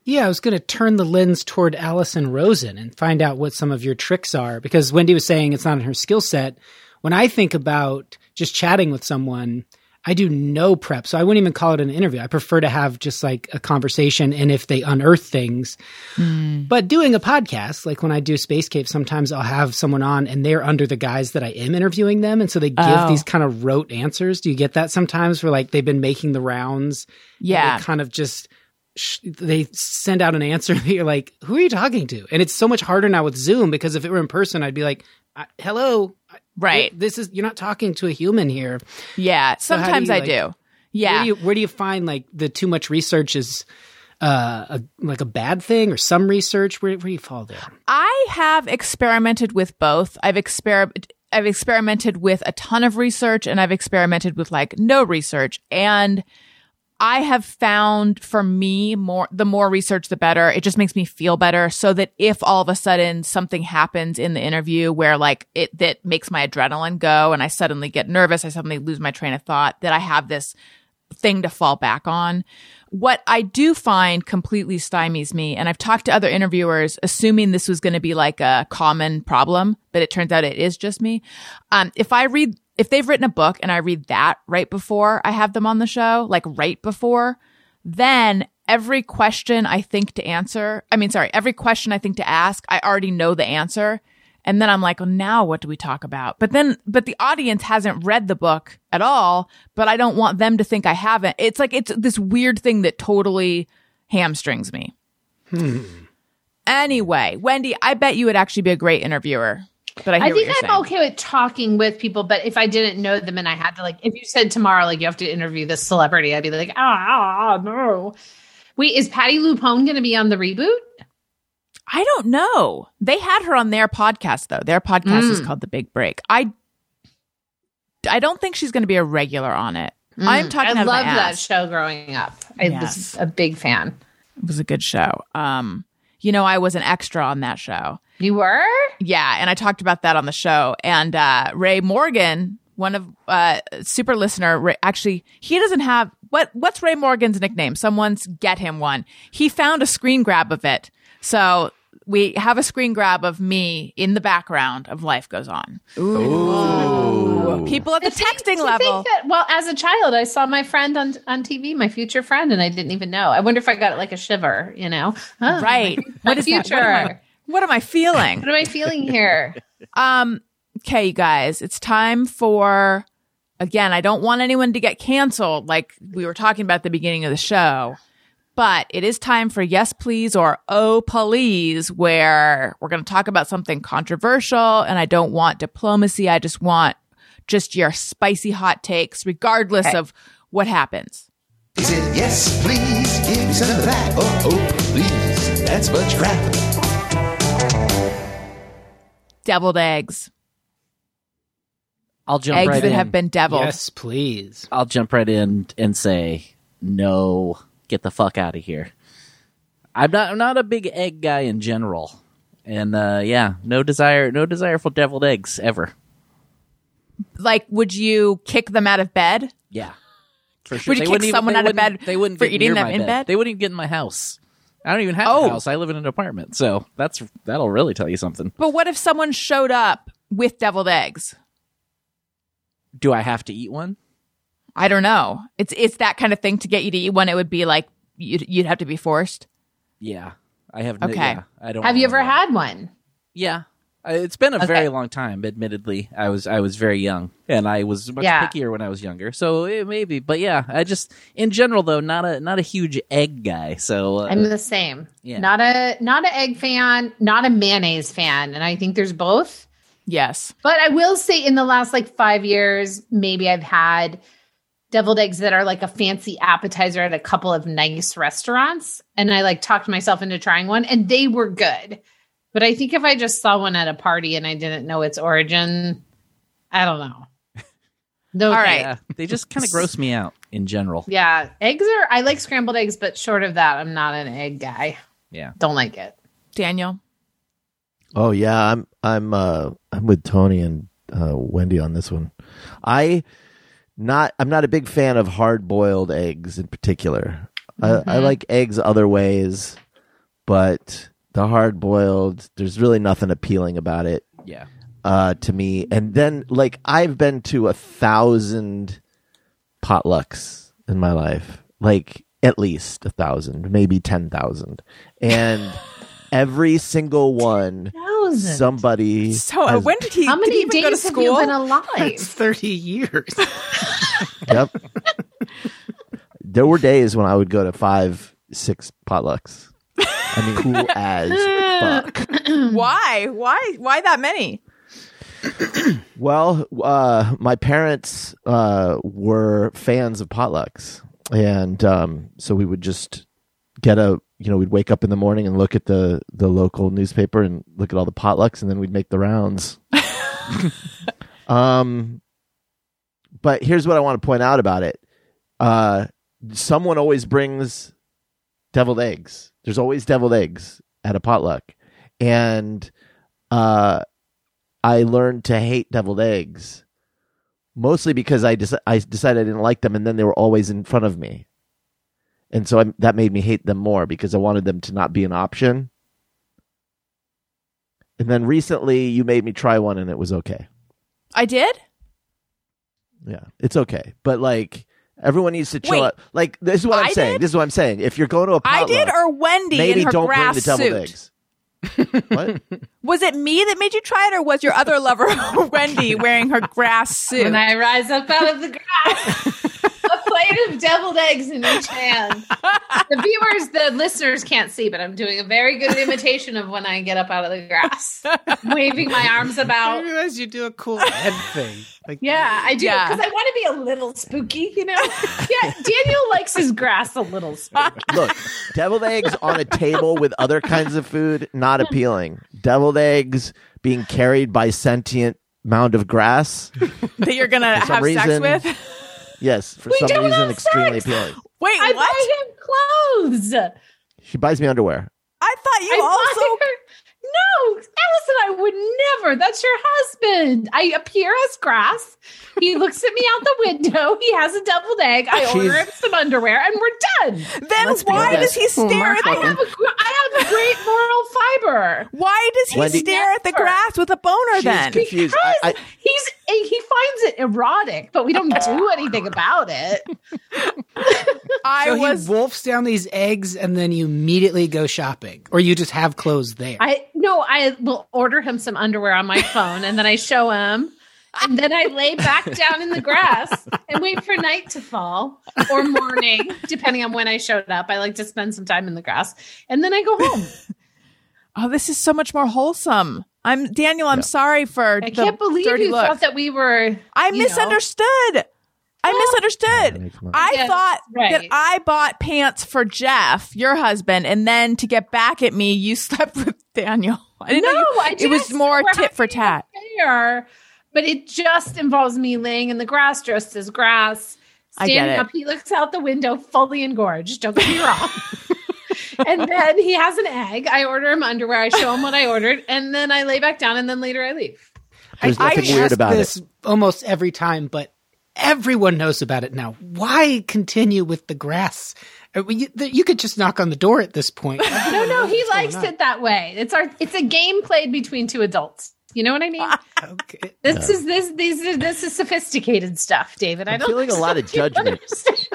Yeah, I was going to turn the lens toward Allison Rosen and find out what some of your tricks are because Wendy was saying it's not in her skill set. When I think about just chatting with someone, I do no prep. So I wouldn't even call it an interview. I prefer to have just like a conversation and if they unearth things. Hmm. But doing a podcast, like when I do Space Cave, sometimes I'll have someone on and they're under the guise that I am interviewing them. And so they give Oh. these kind of rote answers. Do you get that sometimes where like they've been making the rounds? Yeah. They kind of just they send out an answer [LAUGHS] that you're like, who are you talking to? And it's so much harder now with Zoom because if it were in person, I'd be like, hello, Right. This is you're not talking to a human here. Yeah. do Sometimes you, I like- do. Where Yeah. do you where do you find like the too much research is uh a, like a bad thing or some research? Where where do you fall there? I have experimented with both. I've exper- I've experimented with a ton of research and I've experimented with like no research and I have found for me more the more research the better. It just makes me feel better so that if all of a sudden something happens in the interview where like it that makes my adrenaline go and I suddenly get nervous, I suddenly lose my train of thought that I have this thing to fall back on. What I do find completely stymies me, and I've talked to other interviewers, assuming this was going to be like a common problem, but it turns out it is just me. Um, if I read, if they've written a book and I read that right before I have them on the show, like right before, then every question I think to answer, I mean, sorry, every question I think to ask, I already know the answer. And then I'm like, well, now what do we talk about? But then, but the audience hasn't read the book at all, but I don't want them to think I haven't. It's like, it's this weird thing that totally hamstrings me. Hmm. Anyway, Wendy, I bet you would actually be a great interviewer. But I, hear I think I'm saying. okay with talking with people, but if I didn't know them and I had to like, if you said tomorrow, like you have to interview this celebrity, I'd be like, ah, ah, no. Wait, is Patti LuPone going to be on the reboot? I don't know. They had her on their podcast though. Their podcast is Mm. called The Big Break. I I don't think she's going to be a regular on it. I'm talking I out of my loved that show growing up. I Yes. was a big fan. It was a good show. Um, you know, I was an extra on that show. You were? Yeah, and I talked about that on the show. And uh, Ray Morgan, one of uh, super listener, Ray, actually, he doesn't have what what's Ray Morgan's nickname? Someone's get him one. He found a screen grab of it. So we have a screen grab of me in the background of Life Goes On. Ooh. People at the To think- texting to level. think that- well, as a child, I saw my friend on on TV, my future friend, and I didn't even know. I wonder if I got like a shiver. You know, Huh, Right. [LAUGHS] My What is that? future. What am I- What am I feeling? What am I feeling here? Um, okay, you guys, it's time for again, I don't want anyone to get canceled like we were talking about at the beginning of the show. But it is time for yes please or oh please where we're going to talk about something controversial and I don't want diplomacy. I just want just your spicy hot takes regardless of what happens. He said, yes, please, give me some of that. Oh, oh, please, that's much crap. Deviled eggs. I'll jump eggs right that in. have been deviled. Yes, please. I'll jump right in and say no. Get the fuck out of here. I'm not. I'm not a big egg guy in general, and uh, yeah, no desire. No desire for deviled eggs ever. Like, would you kick them out of bed? Yeah, for sure. Would you They kick wouldn't even- someone out of bed They wouldn't for get eating near them my in bed? They wouldn't even get in my house. I don't even have Oh. a house. I live in an apartment, so that's that'll really tell you something. But what if someone showed up with deviled eggs? Do I have to eat one? I don't know. It's it's that kind of thing to get you to eat one. It would be like you'd, you'd have to be forced. Yeah, I have. No, Okay. yeah, I don't. Have you ever wanna- had one? Yeah, it's been a Okay. very long time. Admittedly, I was I was very young, and I was much Yeah. pickier when I was younger. So it maybe, but yeah, I just in general though not a not a huge egg guy. So uh, I'm the same. Yeah. Not a not an egg fan, not a mayonnaise fan, and I think there's both. Yes. But I will say in the last like 5 years, maybe I've had deviled eggs that are like a fancy appetizer at a couple of nice restaurants and I like talked myself into trying one and they were good. But I think if I just saw one at a party and I didn't know its origin, I don't know. [LAUGHS] No, All thanks. right. yeah, [LAUGHS] they just kind of gross me out in general. Yeah, eggs are I like scrambled eggs, but short of that, I'm not an egg guy. Yeah. Don't like it. Daniel. Oh yeah, I'm I'm uh I'm with Tony and uh Wendy on this one. I not I'm not a big fan of hard boiled eggs in particular. I, I like eggs other ways, but the hard boiled, there's really nothing appealing about it Yeah. uh to me. And then like I've been to a thousand potlucks in my life. Like at least a thousand, maybe ten thousand. And [LAUGHS] every single one Thousand. somebody So uh, has- when did he? How did many he even go to days have you school? been It's alive? [LAUGHS] 30 years. [LAUGHS] yep there were days when i would go to five six potlucks i mean cool [LAUGHS] as fuck [CLEARS THROAT] Why? Why? Why that many? [CLEARS THROAT] well uh my parents uh were fans of potlucks and um so we would just get a you know we'd wake up in the morning and look at the the local newspaper and look at all the potlucks and then we'd make the rounds [LAUGHS] um but here's what i want to point out about it uh someone always brings deviled eggs there's always deviled eggs at a potluck and uh i learned to hate deviled eggs mostly because i deci- i decided i didn't like them and then they were always in front of me and so I, that made me hate them more because I wanted them to not be an option. And then recently, you made me try one, and it was okay. I did. Yeah, it's okay, but like everyone needs to chill Wait. out. Like this is what I'm I saying. did? This is what I'm saying. If you're going to a I potluck, did, or Wendy maybe in her don't bring grass the deviled suit. eggs. what? [LAUGHS] Was it me that made you try it, or was your other lover [LAUGHS] Wendy wearing her grass suit? When I rise up out of the grass, a [LAUGHS] plate of deviled eggs in each hand. The viewers, the listeners can't see, but I'm doing a very good imitation of when I get up out of the grass, [LAUGHS] waving my arms about. I realize you do a cool [LAUGHS] head thing. Like, Yeah, I do Yeah. because I want to be a little spooky, you know. Yeah, Daniel likes his grass a little spooky. [LAUGHS] Look, deviled eggs on a table with other kinds of food, not appealing. Deviled eggs being carried by sentient mound of grass, that you're gonna For some have sex with? Yes, for We some reason, extremely sex. appealing. Wait, I what? buy him clothes. She buys me underwear. I thought you I also. her- No, Allison, I would never. That's your husband. I appear as grass. He looks at me out the window. He has a deviled egg. I order him some underwear, and we're done. Then Let's why does he oh, stare at I the? have a, I have a great moral fiber. Why does he Wendy- stare at the grass with a boner? She's then confused. Because I, I, he's he finds it erotic, but we don't do anything about it. [LAUGHS] I so was. he wolfs down these eggs and then you immediately go shopping. Or you just have clothes there. I no, I will order him some underwear on my phone, and then I show him. And then I lay back down in the grass and wait for night to fall or morning, depending on when I showed up. I like to spend some time in the grass. And then I go home. [LAUGHS] oh, this is so much more wholesome. I'm Daniel. I'm sorry for I the can't believe dirty you look. thought that we were. I you know. misunderstood. I misunderstood. makes more- I Yes, thought that. I bought pants for Jeff, your husband, and then to get back at me, you [LAUGHS] slept with Daniel. I didn't No, know you, I it was more tit for tat. an affair, but it just involves me laying in the grass dressed as grass. I get Standing it. up, he looks out the window fully engorged. Don't get me wrong. [LAUGHS] and then he has an egg. I order him underwear. I show him what I ordered, and then I lay back down, and then later I leave. There's I nothing weird ask about this it. almost every time, but everyone knows about it now. Why continue with the grass? Uh, You, you could just knock on the door at this point. [LAUGHS] No, no, he likes it that way. It's our it's a game played between two adults. You know what I mean? [LAUGHS] okay. This is this these are this is sophisticated stuff, David. I I'm don't feeling a lot of [LAUGHS] you judgment. understand.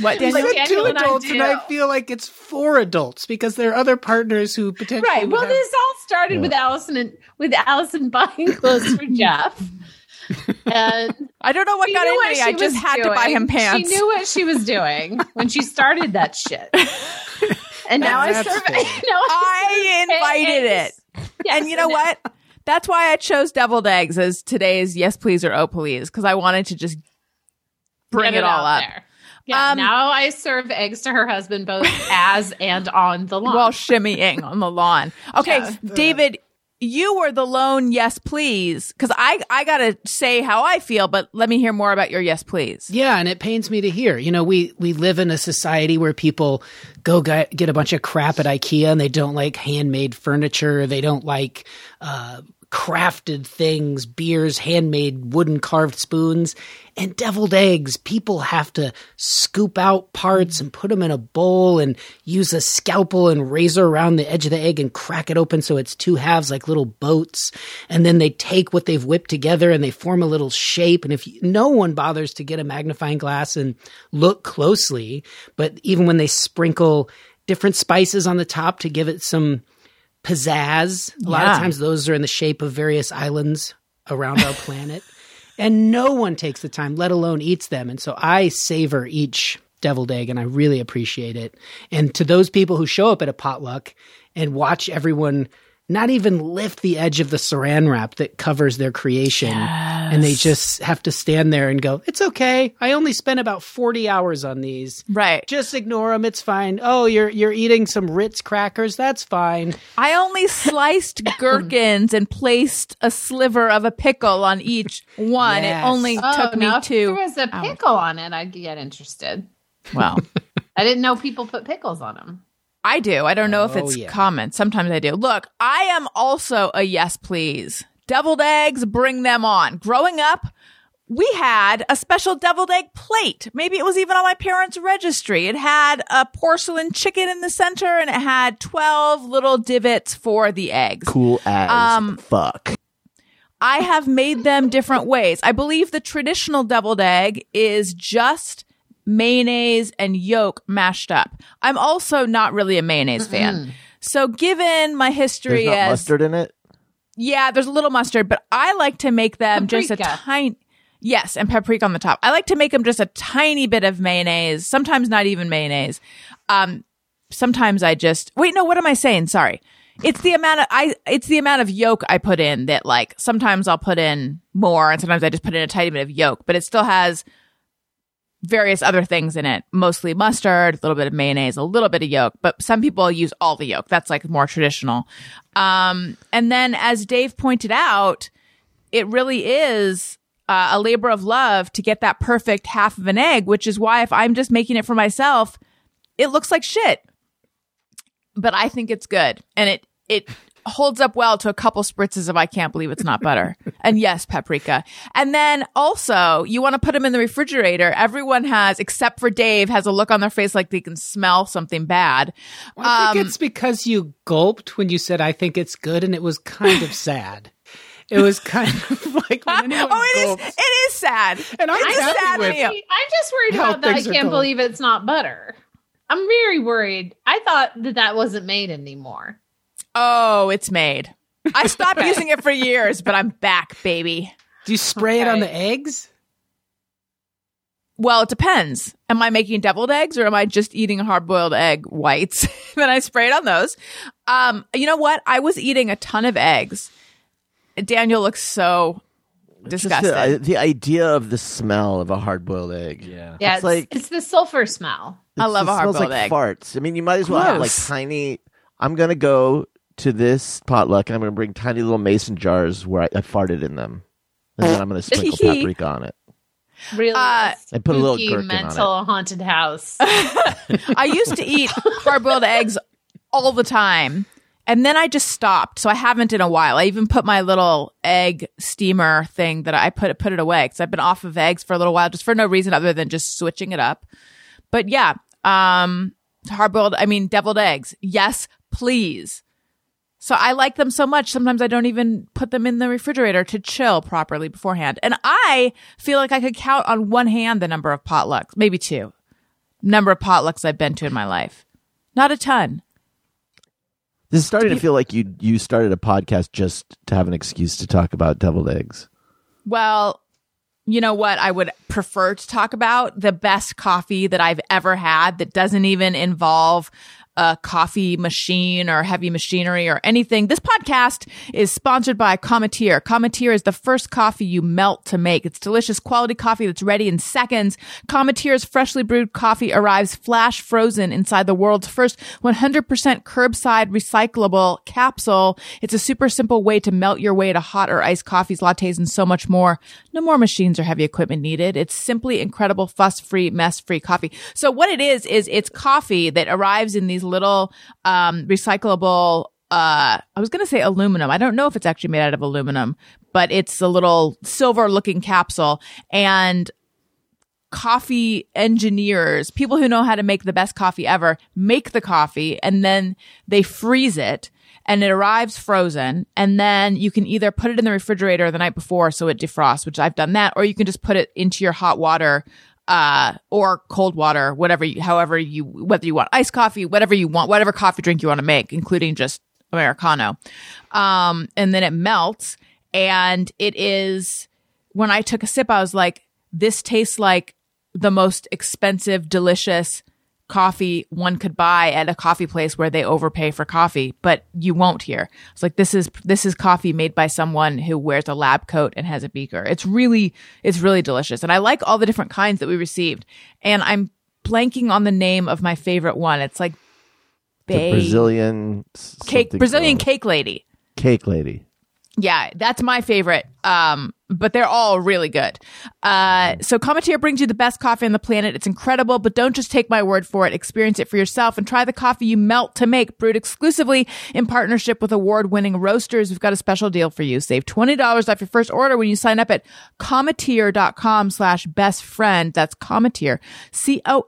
What, Like, Daniel? Daniel two and I adults, and I feel like it's four adults because there are other partners who potentially right. Well, have- this all started with Allison and with Allison buying clothes for Jeff. And [LAUGHS] I don't know what she got knew into me. I just was had to buy him pants. She knew what she was doing when she started that shit. [LAUGHS] And now I serve. fair. [LAUGHS] now I serve invited eggs. it. Yes, and you know it- what? That's why I chose deviled eggs as today's yes please or oh please because I wanted to just bring Get it all up there. Yeah, Um, now I serve eggs to her husband both as and on the lawn. while shimmying on the lawn. Okay, Yeah. David, you were the lone yes please because I I gotta say how I feel, but let me hear more about your yes please. Yeah, and it pains me to hear. You know, we we live in a society where people go get, get a bunch of crap at IKEA and they don't like handmade furniture. They don't like uh, crafted things, beers, handmade wooden carved spoons, and deviled eggs. People have to scoop out parts and put them in a bowl and use a scalpel and razor around the edge of the egg and crack it open so it's two halves like little boats. And then they take what they've whipped together and they form a little shape. And if you, no one bothers to get a magnifying glass and look closely, but even when they sprinkle different spices on the top to give it some pizzazz, a lot Yeah. of times those are in the shape of various islands around our [LAUGHS] planet. And no one takes the time, let alone eats them. And so I savor each deviled egg and I really appreciate it. And to those people who show up at a potluck and watch everyone not even lift the edge of the saran wrap that covers their creation and they just have to stand there and go, "It's okay. I only spent about 40 hours on these." Right. Just ignore them. It's fine. Oh, you're you're eating some Ritz crackers. That's fine. I only sliced [LAUGHS] gherkins and placed a sliver of a pickle on each one. Yes. It only Oh, took me two. if two. there was a hours. pickle on it, I'd get interested. Well, [LAUGHS] I didn't know people put pickles on them. I do. I don't know if Oh, it's yeah. common. Sometimes I do. Look, I am also a yes, please. Deviled eggs, bring them on. Growing up, we had a special deviled egg plate. Maybe it was even on my parents' registry. It had a porcelain chicken in the center and it had 12 little divots for the eggs. Cool as Um, fuck. I have made them different ways. I believe the traditional deviled egg is just mayonnaise and yolk mashed up. I'm also not really a mayonnaise fan. So given my history There's not as mustard in it. yeah, there's a little mustard, but I like to make them just a Paprika. tiny Yes, and paprika on the top. I like to make them just a tiny bit of mayonnaise, sometimes not even mayonnaise. Um sometimes I just Wait, no, what am I saying? Sorry. It's the amount of I it's the amount of yolk I put in that like sometimes I'll put in more and sometimes I just put in a tiny bit of yolk, but it still has various other things in it, mostly mustard, a little bit of mayonnaise, a little bit of yolk, but some people use all the yolk. That's like more traditional. Um, and then as Dave pointed out, it really is uh, a labor of love to get that perfect half of an egg, which is why if I'm just making it for myself, it looks like shit. But I think it's good. And it, it, holds up well to a couple spritzes of I can't believe it's not butter. [LAUGHS] and yes, paprika. And then also, you want to put them in the refrigerator. Everyone has, except for Dave, has a look on their face like they can smell something bad. I think Um, it's because you gulped when you said I think it's good and it was kind of [LAUGHS] sad. It was kind of [LAUGHS] like when oh, it is. gulps. It is sad. And I'm It's happy sad with you- I'm just worried about that. I can't going. believe it's not butter. I'm very worried. I thought that that wasn't made anymore. Oh, it's made. I stopped [LAUGHS] using it for years, but I'm back, baby. Do you spray it on the eggs? Well, it depends. Am I making deviled eggs or am I just eating a hard boiled egg whites? [LAUGHS] then I spray it on those. Um, you know what? I was eating a ton of eggs. Daniel looks so Just disgusted. the, I- the idea of the smell of a hard boiled egg. Yeah. Yeah, It's it's, like- it's the sulfur smell. I love a hard-boiled like egg. farts. I mean, you might as well have like tiny. I'm gonna go to this potluck and I'm gonna bring tiny little mason jars where I, I farted in them, and then I'm gonna [LAUGHS] sprinkle [LAUGHS] paprika on it. Really, Uh, And put a little spooky gherkin on it. mental haunted house. [LAUGHS] I used to eat hard boiled eggs all the time. And then I just stopped. So I haven't in a while. I even put my little egg steamer thing that I put put it away because I've been off of eggs for a little while just for no reason other than just switching it up. But yeah, um hard boiled I mean deviled eggs. Yes, please. So I like them so much. Sometimes I don't even put them in the refrigerator to chill properly beforehand. And I feel like I could count on one hand the number of potlucks, maybe two, number of potlucks I've been to in my life. Not a ton. This is starting to feel like you you started a podcast just to have an excuse to talk about deviled eggs. Well, you know what I would prefer to talk about? The best coffee that I've ever had that doesn't even involve a coffee machine or heavy machinery or anything. This podcast is sponsored by Cometeer. Cometeer is the first coffee you melt to make. It's delicious quality coffee that's ready in seconds. Cometeer's freshly brewed coffee arrives flash frozen inside the world's first 100% curbside recyclable capsule. It's a super simple way to melt your way to hot or iced coffees, lattes, and so much more. No more machines or heavy equipment needed. It's simply incredible, fuss-free, mess-free coffee. So what it is, is it's coffee that arrives in these little, um, recyclable, uh, I was going to say aluminum. I don't know if it's actually made out of aluminum, but it's a little silver looking capsule and coffee engineers, people who know how to make the best coffee ever, make the coffee and then they freeze it and it arrives frozen. And then you can either put it in the refrigerator the night before so it defrosts, which I've done that, or you can just put it into your hot water uh, or cold water, whatever, you, however you, whether you want iced coffee, whatever you want, whatever coffee drink you want to make, including just Americano. Um, and then it melts and it is, when I took a sip, I was like, this tastes like the most expensive, delicious coffee one could buy at a coffee place where they overpay for coffee, but you won't here. It's like this is this is coffee made by someone who wears a lab coat and has a beaker. It's really it's really delicious. And I like all the different kinds that we received. And I'm blanking on the name of my favorite one. It's like Bay Brazilian cake Brazilian called- cake lady. cake lady. Yeah, that's my favorite. Um, but they're all really good. Uh, so Cometeer brings you the best coffee on the planet. It's incredible, but don't just take my word for it. Experience it for yourself and try the coffee you melt to make, brewed exclusively in partnership with award-winning roasters. We've got a special deal for you. Save $20 off your first order when you sign up at cometeer.com slash best friend. That's Cometeer. C-O-M-E-T-E-E-R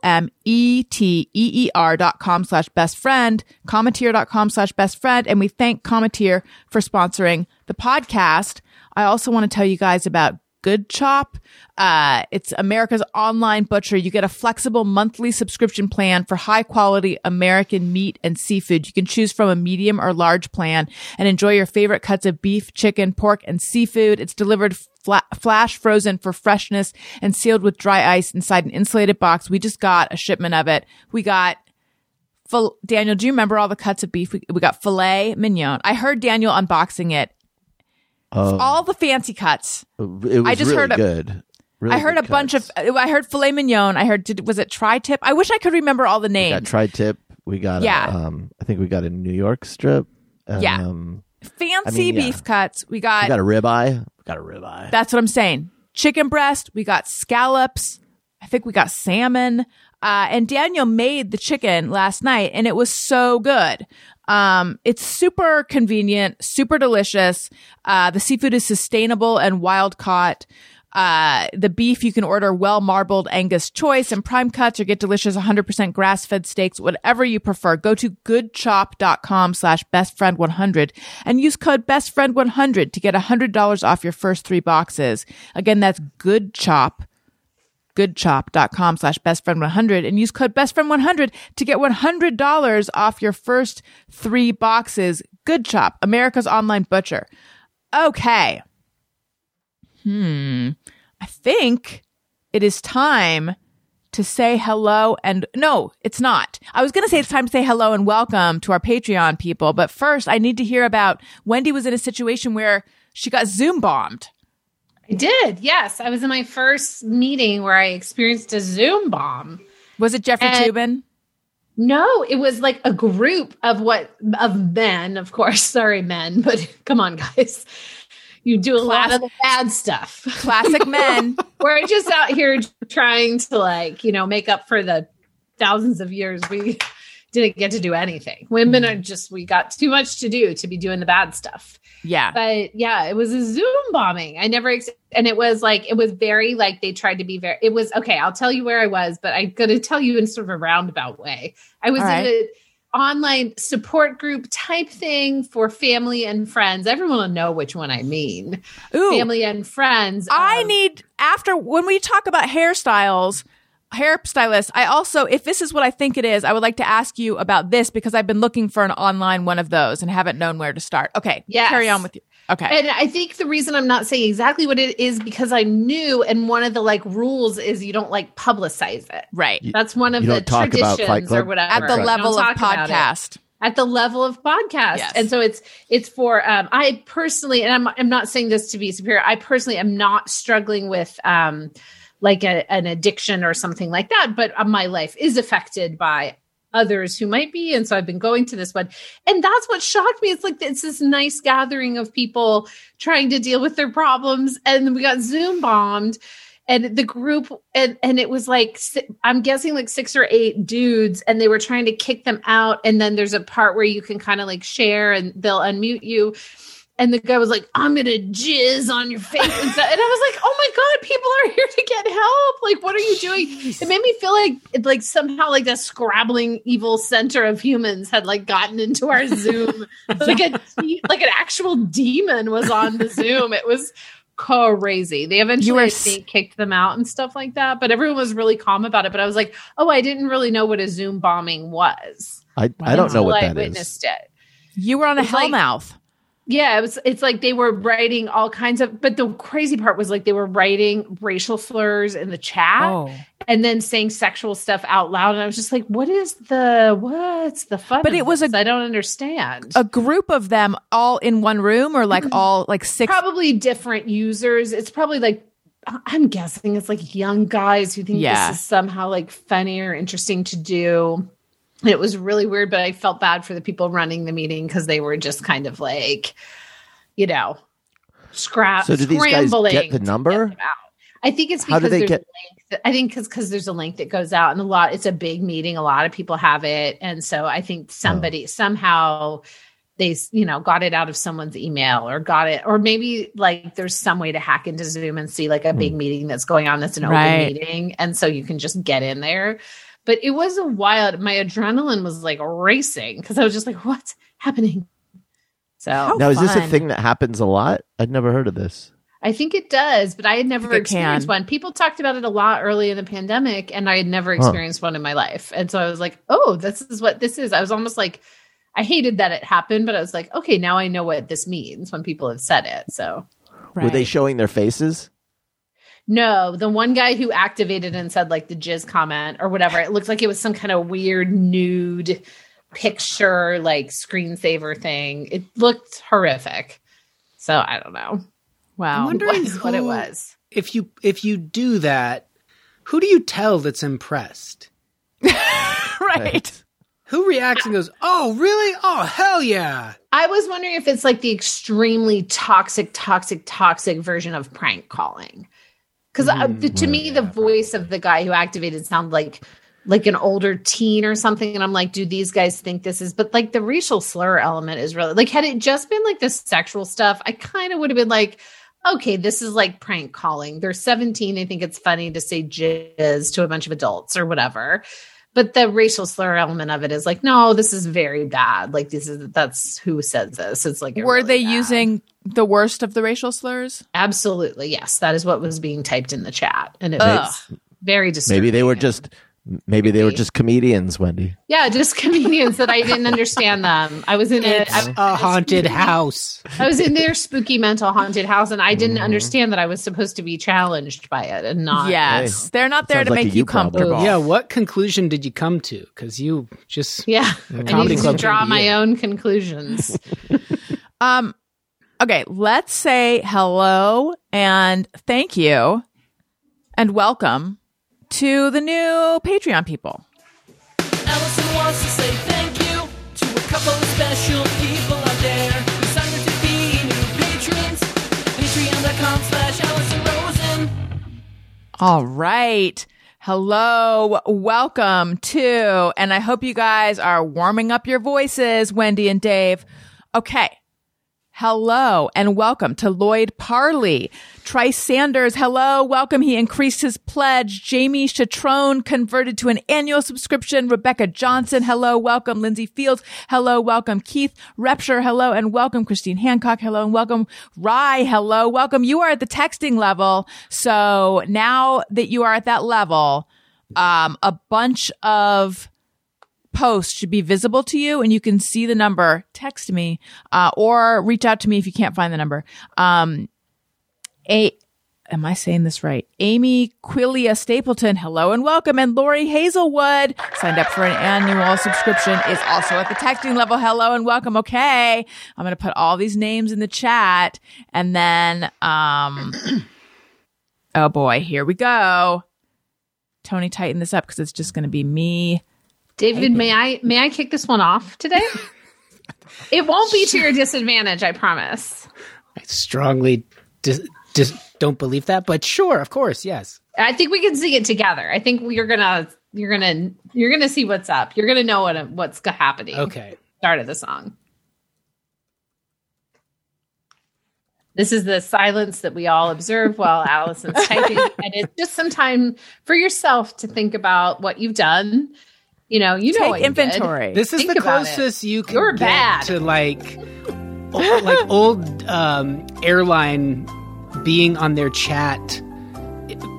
dot com slash best friend. Cometeer.com slash best friend. And we thank Cometeer for sponsoring the podcast. I also want to tell you guys about Good Chop. Uh, it's America's online butcher. You get a flexible monthly subscription plan for high quality American meat and seafood. You can choose from a medium or large plan and enjoy your favorite cuts of beef, chicken, pork, and seafood. It's delivered fla- flash frozen for freshness and sealed with dry ice inside an insulated box. We just got a shipment of it. We got Daniel, do you remember all the cuts of beef? We, we got filet mignon. I heard Daniel unboxing it. Oh, All the fancy cuts. it was I just really heard a- good. Really I heard a bunch of. I heard filet mignon. I heard. Did, was it tri-tip? I wish I could remember all the names. got tri-tip. We got Yeah. a, um I think we got a New York strip. Yeah. Um, fancy I mean, yeah. beef cuts. We got. we got a ribeye. We got a ribeye. That's what I'm saying. Chicken breast. We got scallops. I think we got salmon. Uh, and Daniel made the chicken last night and it was so good. Um, it's super convenient, super delicious. Uh, the seafood is sustainable and wild caught. Uh, the beef you can order well marbled Angus choice and prime cuts or get delicious 100% grass fed steaks, whatever you prefer. Go to goodchop.com slash bestfriend100 and use code bestfriend100 to get $100 off your first three boxes. Again, that's goodchop goodchop.com slash bestfriend100 and use code bestfriend100 to get $100 off your first three boxes. Good Chop, America's online butcher. Okay. Hmm. I think it is time to say hello and no, it's not. I was going to say it's time to say hello and welcome to our Patreon people, but first I need to hear about Wendy was in a situation where she got Zoom bombed. I did. Yes. I was in my first meeting where I experienced a Zoom bomb. Was it Jeffrey And- Toobin? No, it was like a group of what of men, of course. [LAUGHS] Sorry, men, but [LAUGHS] come on, guys. You do a lot of the bad stuff. Classic [LAUGHS] men. We're just out here trying to like, you know, make up for the thousands of years we didn't get to do anything. Women are just we got too much to do to be doing the bad stuff. Yeah. But yeah, it was a Zoom bombing. I never ex- and it was like it was very like they tried to be very. It was okay. I'll tell you where I was, but I'm gonna tell you in sort of a roundabout way. I was right. in an online support group type thing for family and friends. Everyone will know which one I mean. Ooh. Family and friends. I um, need after when we talk about hairstyles, hairstylists. I also, if this is what I think it is, I would like to ask you about this because I've been looking for an online one of those and haven't known where to start. Okay, Yes. carry on with you. Okay, And I think the reason I'm not saying exactly what it is because I knew, and one of the like rules is you don't like publicize it. right That's one of the don't talk about traditions or Club? whatever. at the Don't level of talk about it. podcast. At the level of podcast, Yes. and so it's it's for um, I personally, and I'm I'm not saying this to be superior. I personally am not struggling with um, like a, an addiction or something like that, but uh, my life is affected by others who might be, and so I've been going to this one, and that's what shocked me. It's like it's this nice gathering of people trying to deal with their problems, and we got Zoom bombed and the group and and it was like i'm guessing like six or eight dudes and they were trying to kick them out and then there's a part where you can kind of like share and they'll unmute you and the guy was like i'm gonna jizz on your face and, so, and i was like oh my god people are [LAUGHS] here to get help like what are you doing it made me feel like like somehow like the scrabbling evil center of humans had like gotten into our zoom [LAUGHS] like a like an actual demon was on the zoom it was crazy. They eventually were I s- think, kicked them out and stuff like that, but everyone was really calm about it. But I was like, oh, I didn't really know what a Zoom bombing was. I, I don't know what I that is. witnessed it. You were on a It's like- hellmouth. Yeah, it was. It's like they were writing all kinds of. But the crazy part was like they were writing racial slurs in the chat, oh, and then saying sexual stuff out loud. And I was just like, "What is the what's the fun?" But it was a- this? I don't understand. a group of them all in one room, or Mm-hmm. like all like six. probably different users. It's probably like I'm guessing it's like young guys who think Yeah. this is somehow like funny or interesting to do. And It was really weird, but I felt bad for the people running the meeting because they were just kind of like, you know, scrap. So do these guys scrambling get the number? them. I think it's because they there's get- a link. That, I think because because there's a link that goes out, and a lot. It's a big meeting. A lot of people have it, and so I Oh. think somebody somehow they you know got it out of someone's email or got it or maybe like there's some way to hack into zoom and see like a big hmm. meeting that's going on that's an Right. open meeting and so you can just get in there but it was a wild my adrenaline was like racing because i was just like what's happening so How Now, is this a thing that happens a lot? I'd never heard of this. I think it does, but I had never think it experienced can. one. People talked about it a lot early in the pandemic, and I had never experienced one in my life. And so I was like, oh, this is what this is. I was almost like, I hated that it happened, but I was like, okay, now I know what this means when people have said it. So, Were they showing their faces? No, the one guy who activated and said like the jizz comment or whatever, it looked like it was some kind of weird nude picture, like screensaver thing. It looked horrific. So I don't know. Wow. I'm wondering What, [LAUGHS] what it was. If you if you do that, who do you tell that's impressed? [LAUGHS] right. Who reacts and goes, "Oh, really? Oh, hell yeah!" I was wondering if it's like the extremely toxic, toxic, toxic version of prank calling. Because uh, hmm. to me, the voice of the guy who activated sounded like like an older teen or something, and I'm like, do these guys think this is? But like the racial slur element is really like, had it just been like the sexual stuff, I kind of would have been like, okay, this is like prank calling. They're 17. They think it's funny to say jizz to a bunch of adults or whatever. But the racial slur element of it is like, no, this is very bad. Like this is that's who says this. It's like Were really they bad. using the worst of the racial slurs? absolutely yes? That is what was being typed in the chat, and it Ugh. was very disturbing. Maybe they were just maybe they were just comedians, Wendy. yeah, just [LAUGHS] comedians that I didn't understand them. I was in it. It's a haunted house. I was in their spooky mental haunted house, and I didn't Mm-hmm. understand that I was supposed to be challenged by it and not. yes. They're not there to like make you you problem. comfortable. Yeah, what conclusion did you come to? Because you just Yeah, I need to draw my you. own conclusions. [LAUGHS] Um, okay, let's say hello and thank you and welcome to the new Patreon people. Allison wants to say thank you to a couple of special people out there who signed up to be new patrons. Patreon.com slash Allison Rosen. All right. Hello, welcome to, and I hope you guys are warming up your voices, Wendy and Dave. Okay. Hello and welcome to Lloyd Parley. Trice Sanders, hello, welcome. He increased his pledge. Jamie Chatrone converted to an annual subscription. Rebecca Johnson, hello, welcome. Lindsay Fields, hello, welcome. Keith Repshire, hello, and welcome. Christine Hancock, hello, and welcome. Rye, hello, welcome. You are at the texting level. So now that you are at that level, um, a bunch of post should be visible to you and you can see the number. Text me uh, or reach out to me if you can't find the number. Um a am i saying this right? Amy quillia stapleton hello and welcome. And lori hazelwood signed up for an annual subscription is also at the texting level. Hello and welcome. Okay. I'm going to put all these names in the chat and then um [CLEARS THROAT] oh boy here we go. Tony tighten this up because it's just going to be me David, may I may I kick this one off today? [LAUGHS] it won't be to your disadvantage, I promise. I strongly dis- dis- don't believe that, but sure, of course, yes. I think we can see it together. I think you're gonna you're gonna you're gonna see what's up. You're gonna know what what's happening. Okay. Start of the song. This is the silence that we all observe while Allison's typing, and it's just some time for yourself to think about what you've done. You know, you know take what you did. inventory. This is Think the closest you can You're get bad. to like old, like old um, airline being on their chat.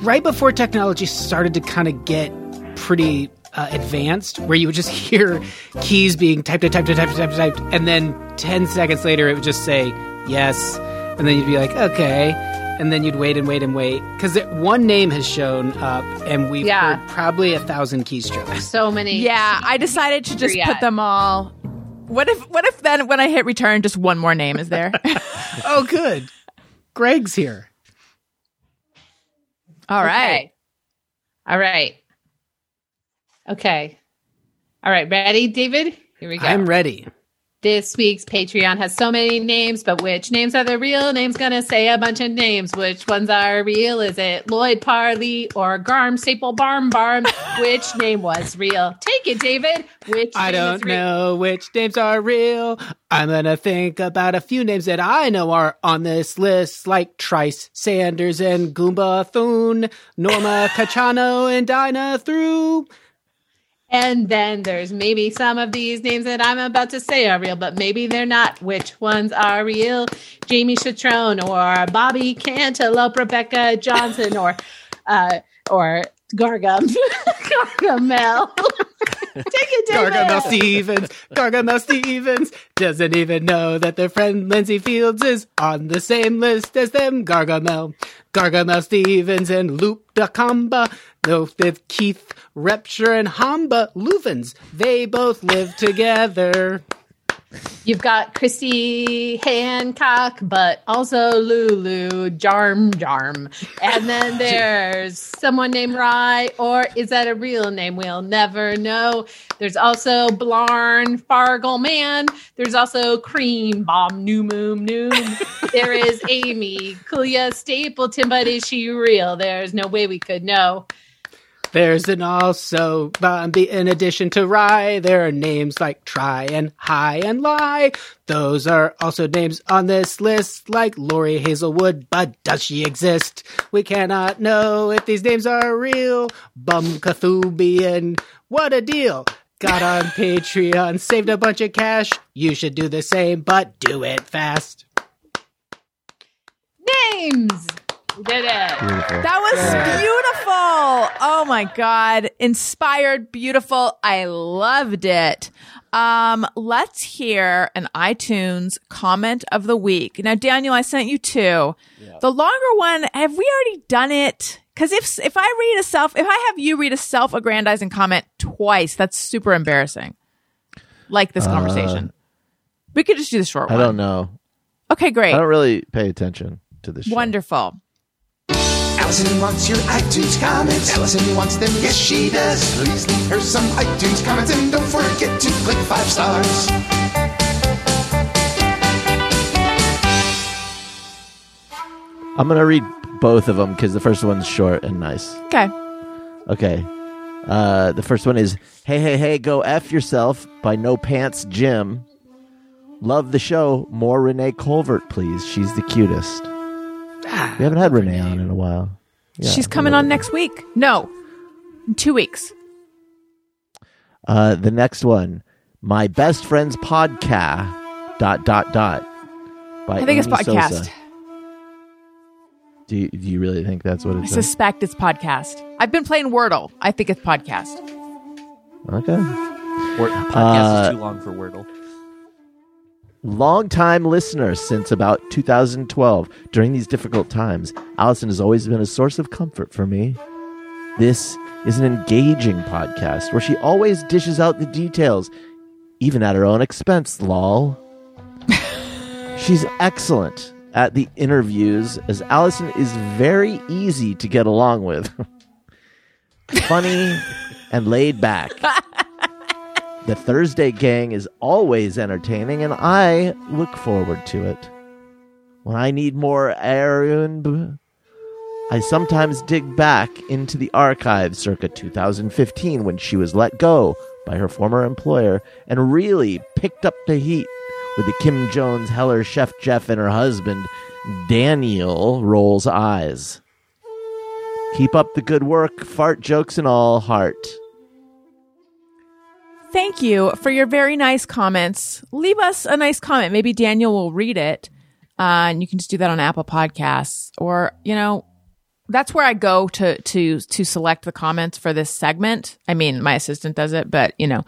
Right before technology started to kind of get pretty uh, advanced, where you would just [LAUGHS] hear keys being typed, typed, typed, typed, typed, typed, and then ten seconds later it would just say yes, and then you'd be like, okay, and then you'd wait and wait and wait because one name has shown up, and we've Yeah. heard probably a thousand keystrokes. so many. [LAUGHS] Yeah, I decided to just put them all. What if what if then when I hit return just one more name is there? [LAUGHS] Oh, good. Greg's here. all right. Okay. All right. Okay. All right. Ready, David? Here we go. I'm ready. This week's Patreon has so many names, but which names are the real names? Gonna say a bunch of names. Which ones are real? Is it Lloyd Parley or Garm Staple Barm Barm? [LAUGHS] Which name was real? Take it, David. Which I don't know which names are real. I'm gonna think about a few names that I know are on this list, like Trice Sanders and Goomba Thune, Norma [LAUGHS] Cachano and Dinah Through. And then there's maybe some of these names that I'm about to say are real, but maybe they're not. Which ones are real? Jamie Chatrone or Bobby Cantaloupe, Rebecca Johnson, or uh, or Gargum Gargamel. [LAUGHS] Take it, David. Gargamel Stevens, Gargamel Stevens doesn't even know that their friend Lindsay Fields is on the same list as them. Gargamel, Gargamel Stevens and Luke Dacamba, no, with Keith Repshire and Hamba Luvens. They both live together. You've got Christy Hancock, but also Lulu Jarm Jarm. And then [LAUGHS] there's someone named Rye, or is that a real name? We'll never know. There's also Blarn Fargle Man. There's also Cream Bomb New Moon Noom. there is Amy Kulia Stapleton, but is she real? There's no way we could know. There's an also, um, be- in addition to Rye, there are names like Try and High and Lie. Those are also names on this list, like Lori Hazelwood, but does she exist? We cannot know if these names are real. Bum Cathubian, what a deal. Got on [LAUGHS] Patreon, saved a bunch of cash. You should do the same, but do it fast. Names! We did it. That was beautiful. Oh my God. Inspired, beautiful. I loved it. Um, let's hear an iTunes comment of the week. Now, Daniel, I sent you two. The longer one, have we already done it? Cause if, if I read a self, if I have you read a self aggrandizing comment twice, that's super embarrassing. Like this conversation. We could just do the short Uh, I one. don't know. Okay, great. I don't really pay attention to this show. Wonderful. Allison wants your iTunes comments. Allison wants them, yes she does. Please leave her some iTunes comments and don't forget to click five stars. I'm gonna read both of them because the first one's short and nice. Okay. Okay. Uh, the first one is Hey, hey, hey, go F yourself by No Pants Jim. Love the show. More Renee Colvert, please. She's the cutest. We haven't had Renee on in a while. Yeah, She's coming on next week. No, in two weeks. Uh, the next one, My Best Friend's Podcast. Dot, dot, dot. By I think it's podcast. Sosa. Do you, do you really think that's what it's? I it's suspect it's podcast. I've been playing Wordle. I think it's podcast. Okay. Word, podcast Uh, is too long for Wordle. Longtime listener since about 2012. During these difficult times, Allison has always been a source of comfort for me. This is an engaging podcast where she always dishes out the details, even at her own expense, lol. [LAUGHS] She's excellent at the interviews, as Allison is very easy to get along with. [LAUGHS] Funny and laid back. [LAUGHS] The Thursday gang is always entertaining, and I look forward to it. When I need more Aaron, I sometimes dig back into the archives circa 2015 when she was let go by her former employer and really picked up the heat with the Kim Jones Heller chef Jeff and her husband Daniel rolls eyes. Keep up the good work, fart jokes and all, heart. Thank you for your very nice comments. Leave us a nice comment. Maybe Daniel will read it. Uh, and you can just do that on Apple Podcasts or, you know, that's where I go to, to, to select the comments for this segment. I mean, my assistant does it, but you know,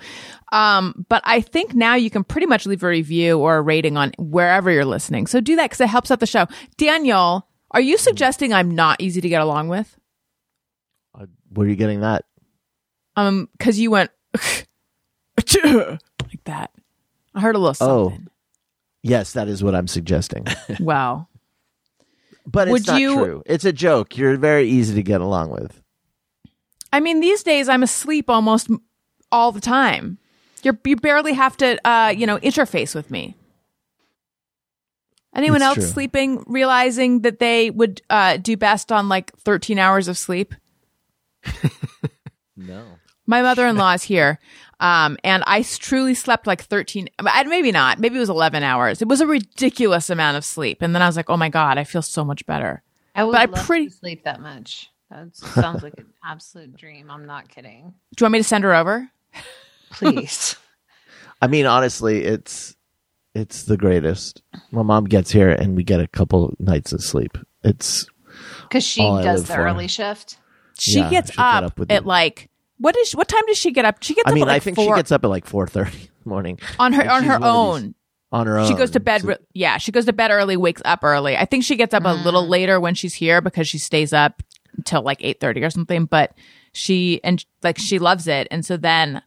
um, but I think now you can pretty much leave a review or a rating on wherever you're listening. So do that because it helps out the show. Daniel, are you suggesting I'm not easy to get along with? Uh, Where are you getting that? Um, cause you went [LAUGHS] like that. I heard a little Oh. something. Yes, that is what I'm suggesting. [LAUGHS] Wow. But it's Would not you- true. It's a joke. You're very easy to get along with. I mean, these days I'm asleep almost all the time. You're, you barely have to, uh, you know, interface with me. Anyone It's else true. sleeping, realizing that they would uh, do best on like 13 hours of sleep? [LAUGHS] No. My mother-in-law is here, um, and I truly slept like 13, maybe not, maybe it was 11 hours. It was a ridiculous amount of sleep. And then I was like, oh my God, I feel so much better. I would But I love pretty- to sleep that much. That sounds like an absolute dream. I'm not kidding. Do you want me to send her over? Please. [LAUGHS] I mean, honestly, it's it's the greatest. My mom gets here and we get a couple nights of sleep. It's Because she All I does live the for. early shift. She Yeah, gets she'll get up, up with at the- like, what is, what time does she get up? She gets I up mean, at like I think four she gets up at like 4:30 in the morning on her, and on her own. these- on her own. She goes to bed. So- re- yeah, she goes to bed early, wakes up early. I think she gets up a little Mm. later when she's here because she stays up until like eight thirty or something. But she and like she loves it, and so then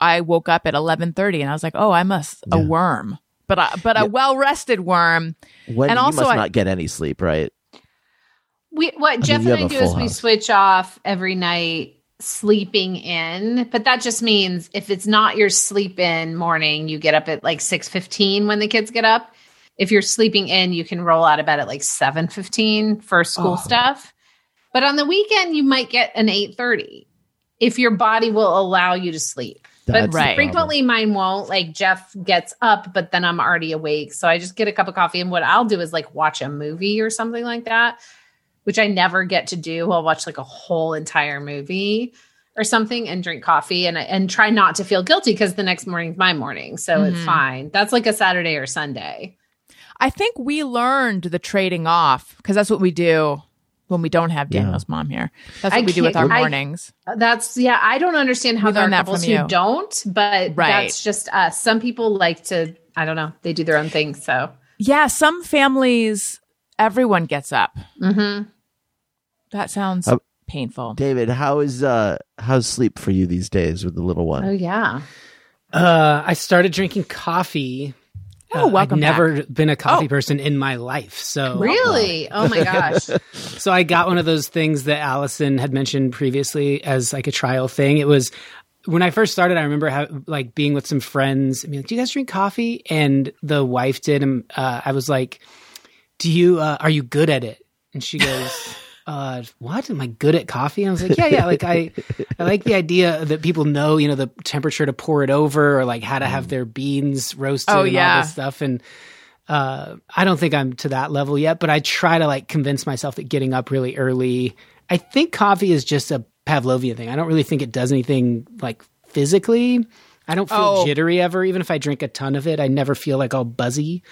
I woke up at eleven thirty, and I was like, oh, I'm a Yeah. worm, but a, but a well rested worm. when and you also must I- not get any sleep, right? We what Jeff you and I do is full we switch off every night sleeping in, but that just means if it's not your sleep in morning, you get up at like 6:15 when the kids get up. If you're sleeping in, you can roll out of bed at like 7:15 for school Oh. stuff. But on the weekend you might get an 8:30 if your body will allow you to sleep. That's but Right. frequently mine won't. Like Jeff gets up, but then I'm already awake. So I just get a cup of coffee. And what I'll do is like watch a movie or something like that, which I never get to do. I'll watch like a whole entire movie or something and drink coffee and and try not to feel guilty because the next morning's my morning. So it's Mhm. fine. That's like a Saturday or Sunday. I think we learned the trading off because that's what we do when we don't have Yeah. Daniel's mom here. That's what I we do with our can't- I- mornings. That's yeah. I don't understand how We there are learned that couples from who you. don't, but Right. that's just us. Some people like to. I don't know. They do their own thing. So. yeah, some families, everyone gets up. hmm That sounds Uh, painful. David, how is uh how's sleep for you these days with the little one? Oh yeah. Uh, I started drinking coffee. Oh, Uh, welcome I've never been a coffee Oh. person in my life. So Really? Oh my [LAUGHS] gosh. So I got one of those things that Allison had mentioned previously as like a trial thing. It was when I first started. I remember how, like being with some friends and being like, "Do you guys drink coffee?" And the wife did, and uh, I was like, "Do you? Uh, are you good at it?" And she goes, uh, what? Am I good at coffee? And I was like, yeah, yeah. Like I, I like the idea that people know, you know, the temperature to pour it over or like how to have their beans roasted Oh, and all yeah. this stuff. And, uh, I don't think I'm to that level yet, but I try to like convince myself that getting up really early, I think coffee is just a Pavlovian thing. I don't really think it does anything like physically. I don't feel Oh. jittery ever, even if I drink a ton of it. I never feel like all buzzy.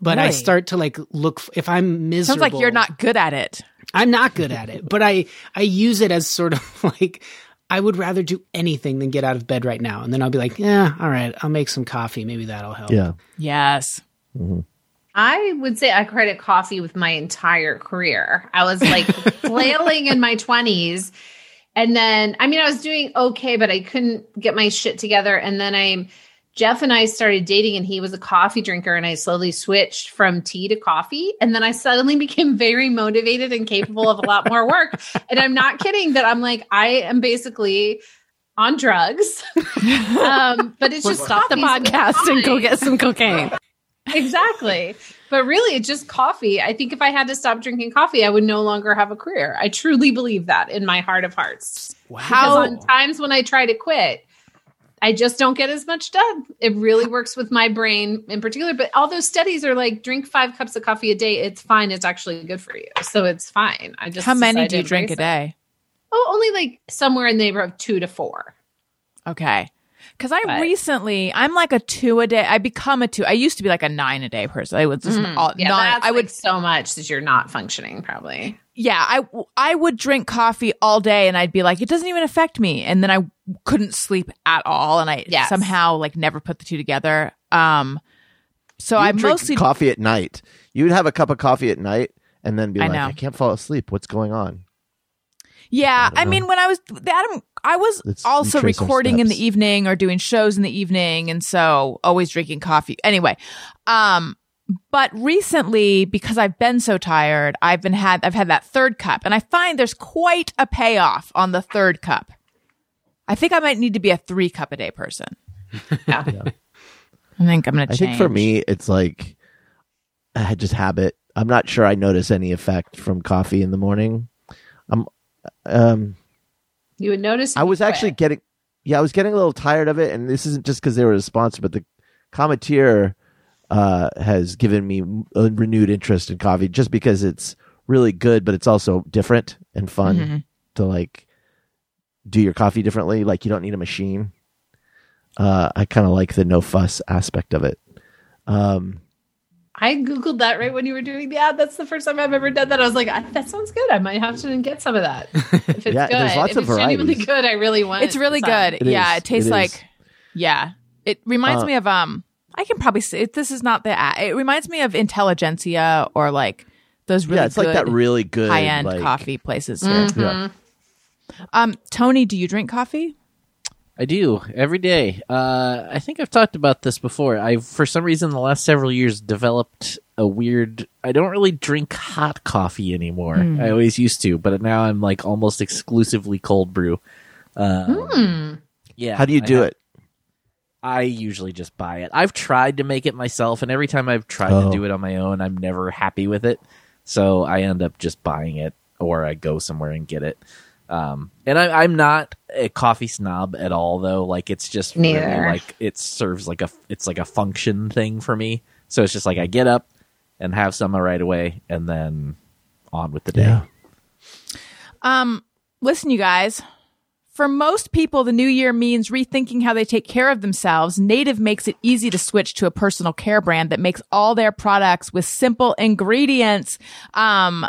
But I start to like look if I'm miserable. Sounds like you're not good at it. I'm not good at it, but I I use it as sort of [LAUGHS] like I would rather do anything than get out of bed right now. And then I'll be like, yeah, all right, I'll make some coffee. Maybe that'll help. Yeah. Yes. Mm-hmm. I would say I credit coffee with my entire career. I was like [LAUGHS] flailing in my 20s. And then, I mean, I was doing okay, but I couldn't get my shit together. And then I, Jeff and I started dating, and he was a coffee drinker, and I slowly switched from tea to coffee. And then I suddenly [LAUGHS] became very motivated and capable of a lot more work. [LAUGHS] And I'm not kidding that I'm like, I am basically on drugs. [LAUGHS] um, but it's just Stop the podcast and go get some cocaine. exactly. But really, it's just coffee. I think if I had to stop drinking coffee, I would no longer have a career. I truly believe that in my heart of hearts. Wow. Because How on times when I try to quit, I just don't get as much done. It really works with my brain in particular. But all those studies are like drink five cups of coffee a day. It's fine. It's actually good for you. So it's fine. I just how many do you drink a embrace it. day? Oh, only like somewhere in the neighborhood of two to four. Okay. Cause I But- recently, I'm like a two a day. I become a two. I used to be like a nine a day person. I was just Mm-hmm. Yeah, not, that's I would like so much that you're not functioning probably. Yeah, I I would drink coffee all day and I'd be like, it doesn't even affect me. And then I couldn't sleep at all. And I Yes. somehow like never put the two together. Um, so You I mostly coffee at night. You would have a cup of coffee at night and then be I like, know. I can't fall asleep. What's going on? Yeah, don't I mean, when I was Adam, I was Let's- also recording in the evening or doing shows in the evening, and so always drinking coffee. Anyway, um, but recently because I've been so tired, I've been had I've had that third cup, and I find there's quite a payoff on the third cup. I think I might need to be a three cup a day person. [LAUGHS] Yeah. I think I'm gonna I think for me, it's like I just habit. I'm not sure I notice any effect from coffee in the morning. I'm, um, You would notice. I was quit. actually getting, yeah, I was getting a little tired of it, and this isn't just because they were a sponsor, but the Cometeer uh, has given me a renewed interest in coffee just because it's really good, but it's also different and fun Mhm. to like do your coffee differently. Like you don't need a machine. Uh, I kind of like the no fuss aspect of it. Um, I googled that right when you were doing the ad. That's the first time I've ever done that. I was like, "Ah, that sounds good. I might have to get some of that. [LAUGHS] If it's Yeah, good, there's lots if of it's genuinely good, I really want. It's really some. good. It yeah, is. it tastes It is. like yeah. It reminds Uh, me of um I can probably say this is not the a- it reminds me of Intelligentsia or like those really yeah, it's like that good really good high end like- coffee places here. Mm-hmm. Yeah. Um Tony, do you drink coffee? I do every day. Uh, I think I've talked about this before. I, for some reason, the last several years developed a weird. I don't really drink hot coffee anymore. Hmm. I always used to, but now I'm like almost exclusively cold brew. Um, Yeah. How do you I do have- it? I usually just buy it. I've tried to make it myself, and every time I've tried Oh. to do it on my own, I'm never happy with it. So I end up just buying it, or I go somewhere and get it. Um, and I, I'm not a coffee snob at all, though. Like it's just really like it serves like a it's like a function thing for me. So it's just like I get up and have some right away, and then on with the day. Yeah. Um listen you guys. For most people, the new year means rethinking how they take care of themselves. Native makes it easy to switch to a personal care brand that makes all their products with simple ingredients. Um,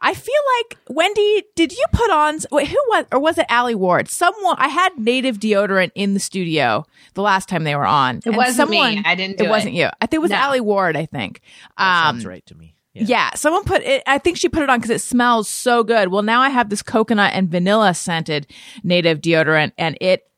I feel like Wendy, did you put on wait, who was or was it Alie Ward? Someone I had native deodorant in the studio the last time they were on. It wasn't me. I didn't do it. wasn't you. I think it was No. Alie Ward. I think. That Um, sounds right to me. Yeah. someone put it. I think she put it on because it smells so good. Well, now I have this coconut and vanilla scented native deodorant, and it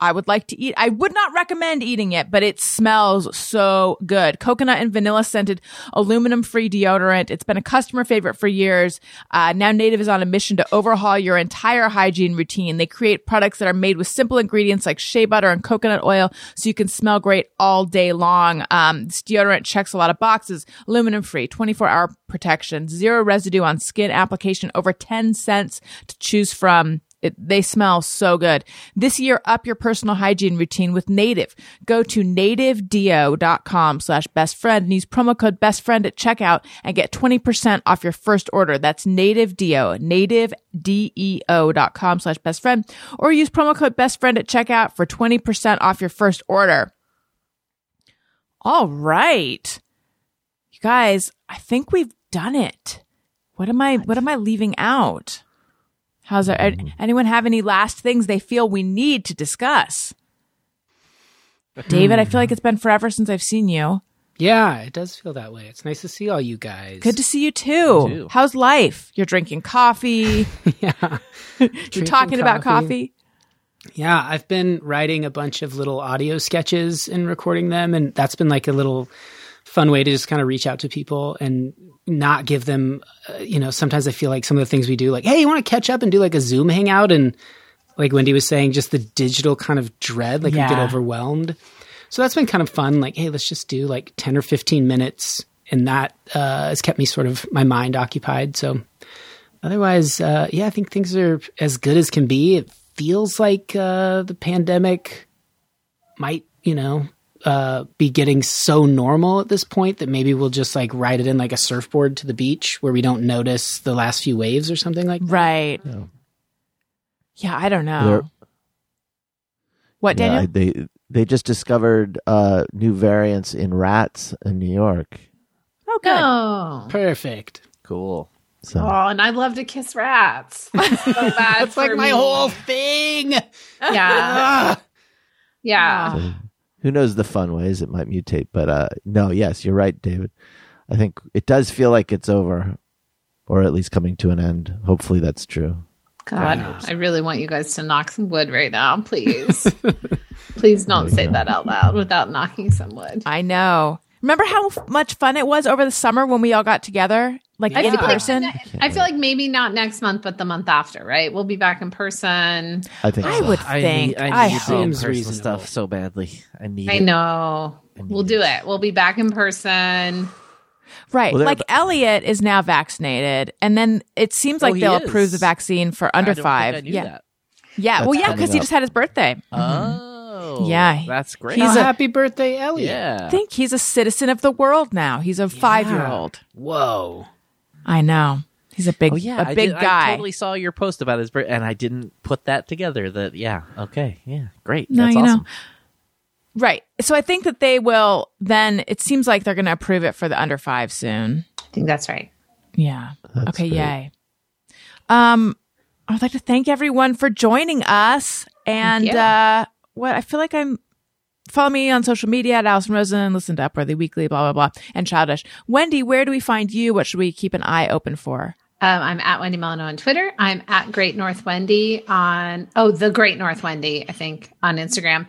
I would like to eat. I would not recommend eating it, but it smells so good. Coconut and vanilla scented aluminum free deodorant. It's been a customer favorite for years. Uh, now Native is on a mission to overhaul your entire hygiene routine. They create products that are made with simple ingredients like shea butter and coconut oil so you can smell great all day long. Um, this deodorant checks a lot of boxes. Aluminum free, 24 hour protection, zero residue on skin application, over 10 cents to choose from. It, they smell so good. This year, up your personal hygiene routine with Native. Go to nativedeo.com slash best friend and use promo code best friend at checkout and get 20% off your first order. That's Native Deo, nativedeo.com slash best friend, or use promo code best friend at checkout for 20% off your first order. All right. You guys, I think we've done it. What am I, what am I leaving out? How's there, mm-hmm. anyone have any last things they feel we need to discuss? David, I feel like it's been forever since I've seen you. Yeah, it does feel that way. It's nice to see all you guys. Good to see you too. too. How's life? You're drinking coffee. [LAUGHS] yeah. You're [LAUGHS] talking about coffee. Yeah, I've been writing a bunch of little audio sketches and recording them, and that's been like a little fun way to just kind of reach out to people and not give them, uh, you know, sometimes I feel like some of the things we do, like, hey, you want to catch up and do like a Zoom hangout? And like Wendy was saying, just the digital kind of dread, like you get overwhelmed. So that's been kind of fun. Like, hey, let's just do like 10 or 15 minutes. And that uh, has kept me sort of my mind occupied. So otherwise, uh, yeah, I think things are as good as can be. It feels like uh, the pandemic might, you know, uh, be getting so normal at this point that maybe we'll just like ride it in like a surfboard to the beach where we don't notice the last few waves or something like that. Right. Yeah, I don't know. There- what, Yeah, Daniel? I- they they just discovered uh, new variants in rats in New York. oh, good. Oh. Perfect. Cool. So Oh, and I love to kiss rats. It's [LAUGHS] so That's like for my whole thing. Yeah. [LAUGHS] Ah. Yeah. so who knows the fun ways it might mutate? But uh, no, yes, you're right, David. I think it does feel like it's over, or at least coming to an end. Hopefully, that's true. God, I really want you guys to knock some wood right now, please. [LAUGHS] please don't say that out loud without knocking some wood. I know. Remember how f- much fun it was over the summer when we all got together, like I in feel, like, person? I feel like maybe not next month, but the month after, right? We'll be back in person. I think I so. would I think. need, I I need hope. the Seems in-person reasonable. stuff so badly. I need I it. know. I need We'll do it. We'll be back in person. Right. Well, like ab- Elliot is now vaccinated, and then it seems Oh, like he they'll is? approve the vaccine for under I don't think five. I knew yeah. that. Yeah. Well, yeah, because he just had his birthday. Oh, mm-hmm. Yeah. that's great. He's Oh, a- happy birthday, Elliot. yeah. I think he's a citizen of the world now. He's a five year old. Whoa. I know. He's a big, Oh yeah, a I big did- guy. I totally saw your post about his birthday, and I didn't put that together. That yeah, okay, yeah, great. No, That's you awesome. know. Right. So I think that they will then it seems like they're going to approve it for the under 5 soon. I think that's right. Yeah. That's okay, great. yay. Um I'd like to thank everyone for joining us and uh what I feel like I'm follow me on social media at Allison Rosen, listen to Upworthy Weekly, blah blah blah, and Childish. Wendy, where do we find you? What should we keep an eye open for? Um, I'm at Wendy Molyneux on Twitter. I'm at Great North Wendy on, oh, the Great North Wendy, I think, on Instagram.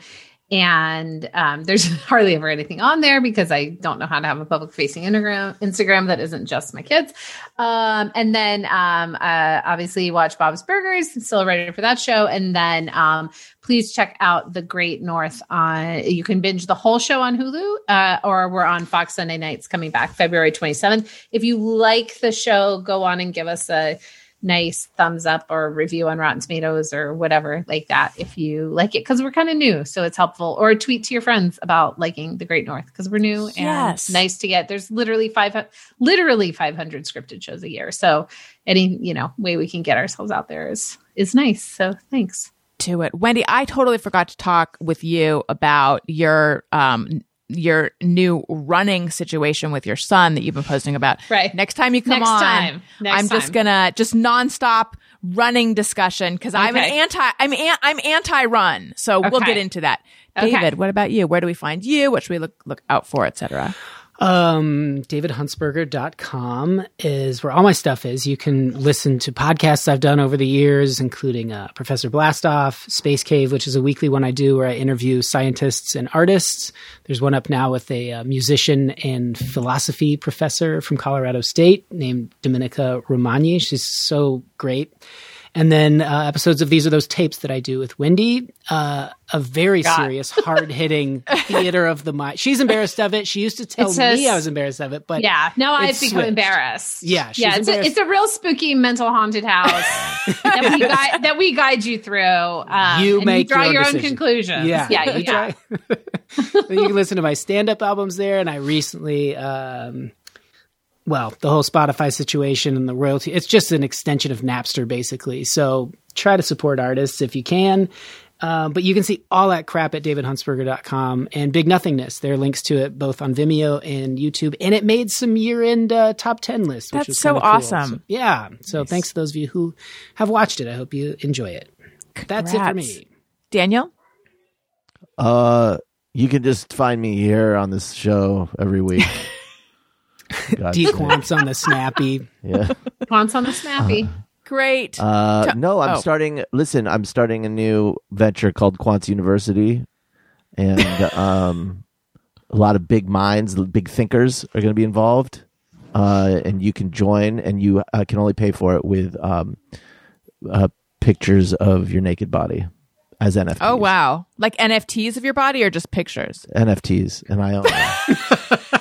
And um, there's [LAUGHS] hardly ever anything on there because I don't know how to have a public facing Instagram, Instagram that isn't just my kids. Um, and then um, uh, obviously watch Bob's Burgers. Still ready for that show. And then um, please check out The Great North. On you can binge the whole show on Hulu, uh, or we're on Fox Sunday nights coming back February 27th. If you like the show, go on and give us a nice thumbs up or review on Rotten Tomatoes or whatever like that. If you like it, because we're kind of new, so it's helpful. Or tweet to your friends about liking The Great North because we're new and Yes. nice to get. There's literally five, literally 500 scripted shows a year. So any you know way we can get ourselves out there is is nice. So thanks. to it. Wendy, I totally forgot to talk with you about your um your new running situation with your son that you've been posting about. Right. Next time you come Next on, time. Next I'm just time. gonna just nonstop running discussion because I'm an anti I'm an, I'm anti run. So we'll get into that. Okay. David, what about you? Where do we find you? What should we look look out for, etc. Um, DavidHuntsberger.com is where all my stuff is. You can listen to podcasts I've done over the years, including uh, Professor Blastoff, Space Cave, which is a weekly one I do where I interview scientists and artists. There's one up now with a uh, musician and philosophy professor from Colorado State named Dominica Romagni. She's so great. And then uh, episodes of These Are Those Tapes that I do with Wendy, uh, a very serious, hard hitting [LAUGHS] theater of the mind. She's embarrassed of it. She used to tell says- me I was embarrassed of it, but Yeah, now I've become switched. embarrassed. Yeah, she's yeah, it's a, it's a real spooky mental haunted house [LAUGHS] that we guide that we guide you through. Um, You and make draw your your, own conclusions. Yeah, yeah, you yeah. you can [LAUGHS] listen to my stand-up albums there, and I recently, um, well, the whole Spotify situation and the royalty. It's just an extension of Napster, basically. So try to support artists if you can. Um, but you can see all that crap at davidhuntsberger.com and Big Nothingness. There are links to it both on Vimeo and YouTube. And it made some year end uh, top 10 lists. Which That's was so kinda cool. awesome. So, yeah. So thanks to those of you who have watched it. I hope you enjoy it. That's it for me. Daniel? Uh, you can just find me here on this show every week. [LAUGHS] God D. Quantz on the snappy. Yeah. Quantz on the snappy. Great. Uh, no, I'm oh. starting. Listen, I'm starting a new venture called Quantz University, and [LAUGHS] um, a lot of big minds, big thinkers are going to be involved. Uh, and you can join, and you uh, can only pay for it with um, uh, pictures of your naked body as NFTs. oh, wow. Like NFTs of your body or just pictures? NFTs, and I own them. [LAUGHS]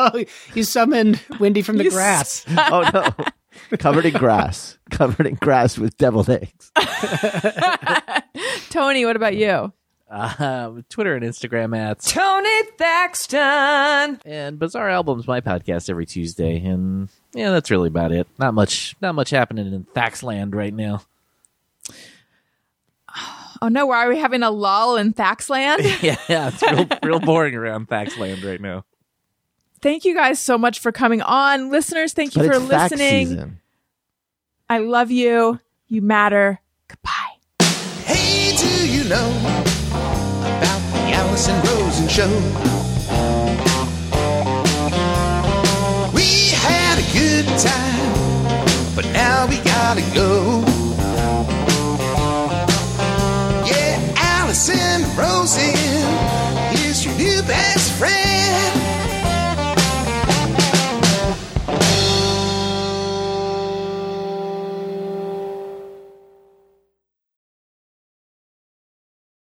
Oh, you summoned Wendy from the You grass. [LAUGHS] oh no, covered in grass, covered in grass with deviled eggs. [LAUGHS] Tony, what about you? Um, Twitter and Instagram at Tony Thaxton. and Bizarre Albums, my podcast every Tuesday, and yeah, that's really about it. Not much, not much happening in Thaxland right now. [SIGHS] Oh no, why are we having a lull in Thaxland? yeah, [LAUGHS] yeah, it's real, real boring around Thaxland right now thank you guys so much for coming on. Listeners, thank you but for listening. I love you. You matter. Goodbye. Hey, do you know about the Allison Rosen show? We had a good time, but now we gotta go. Yeah, Allison Rosen.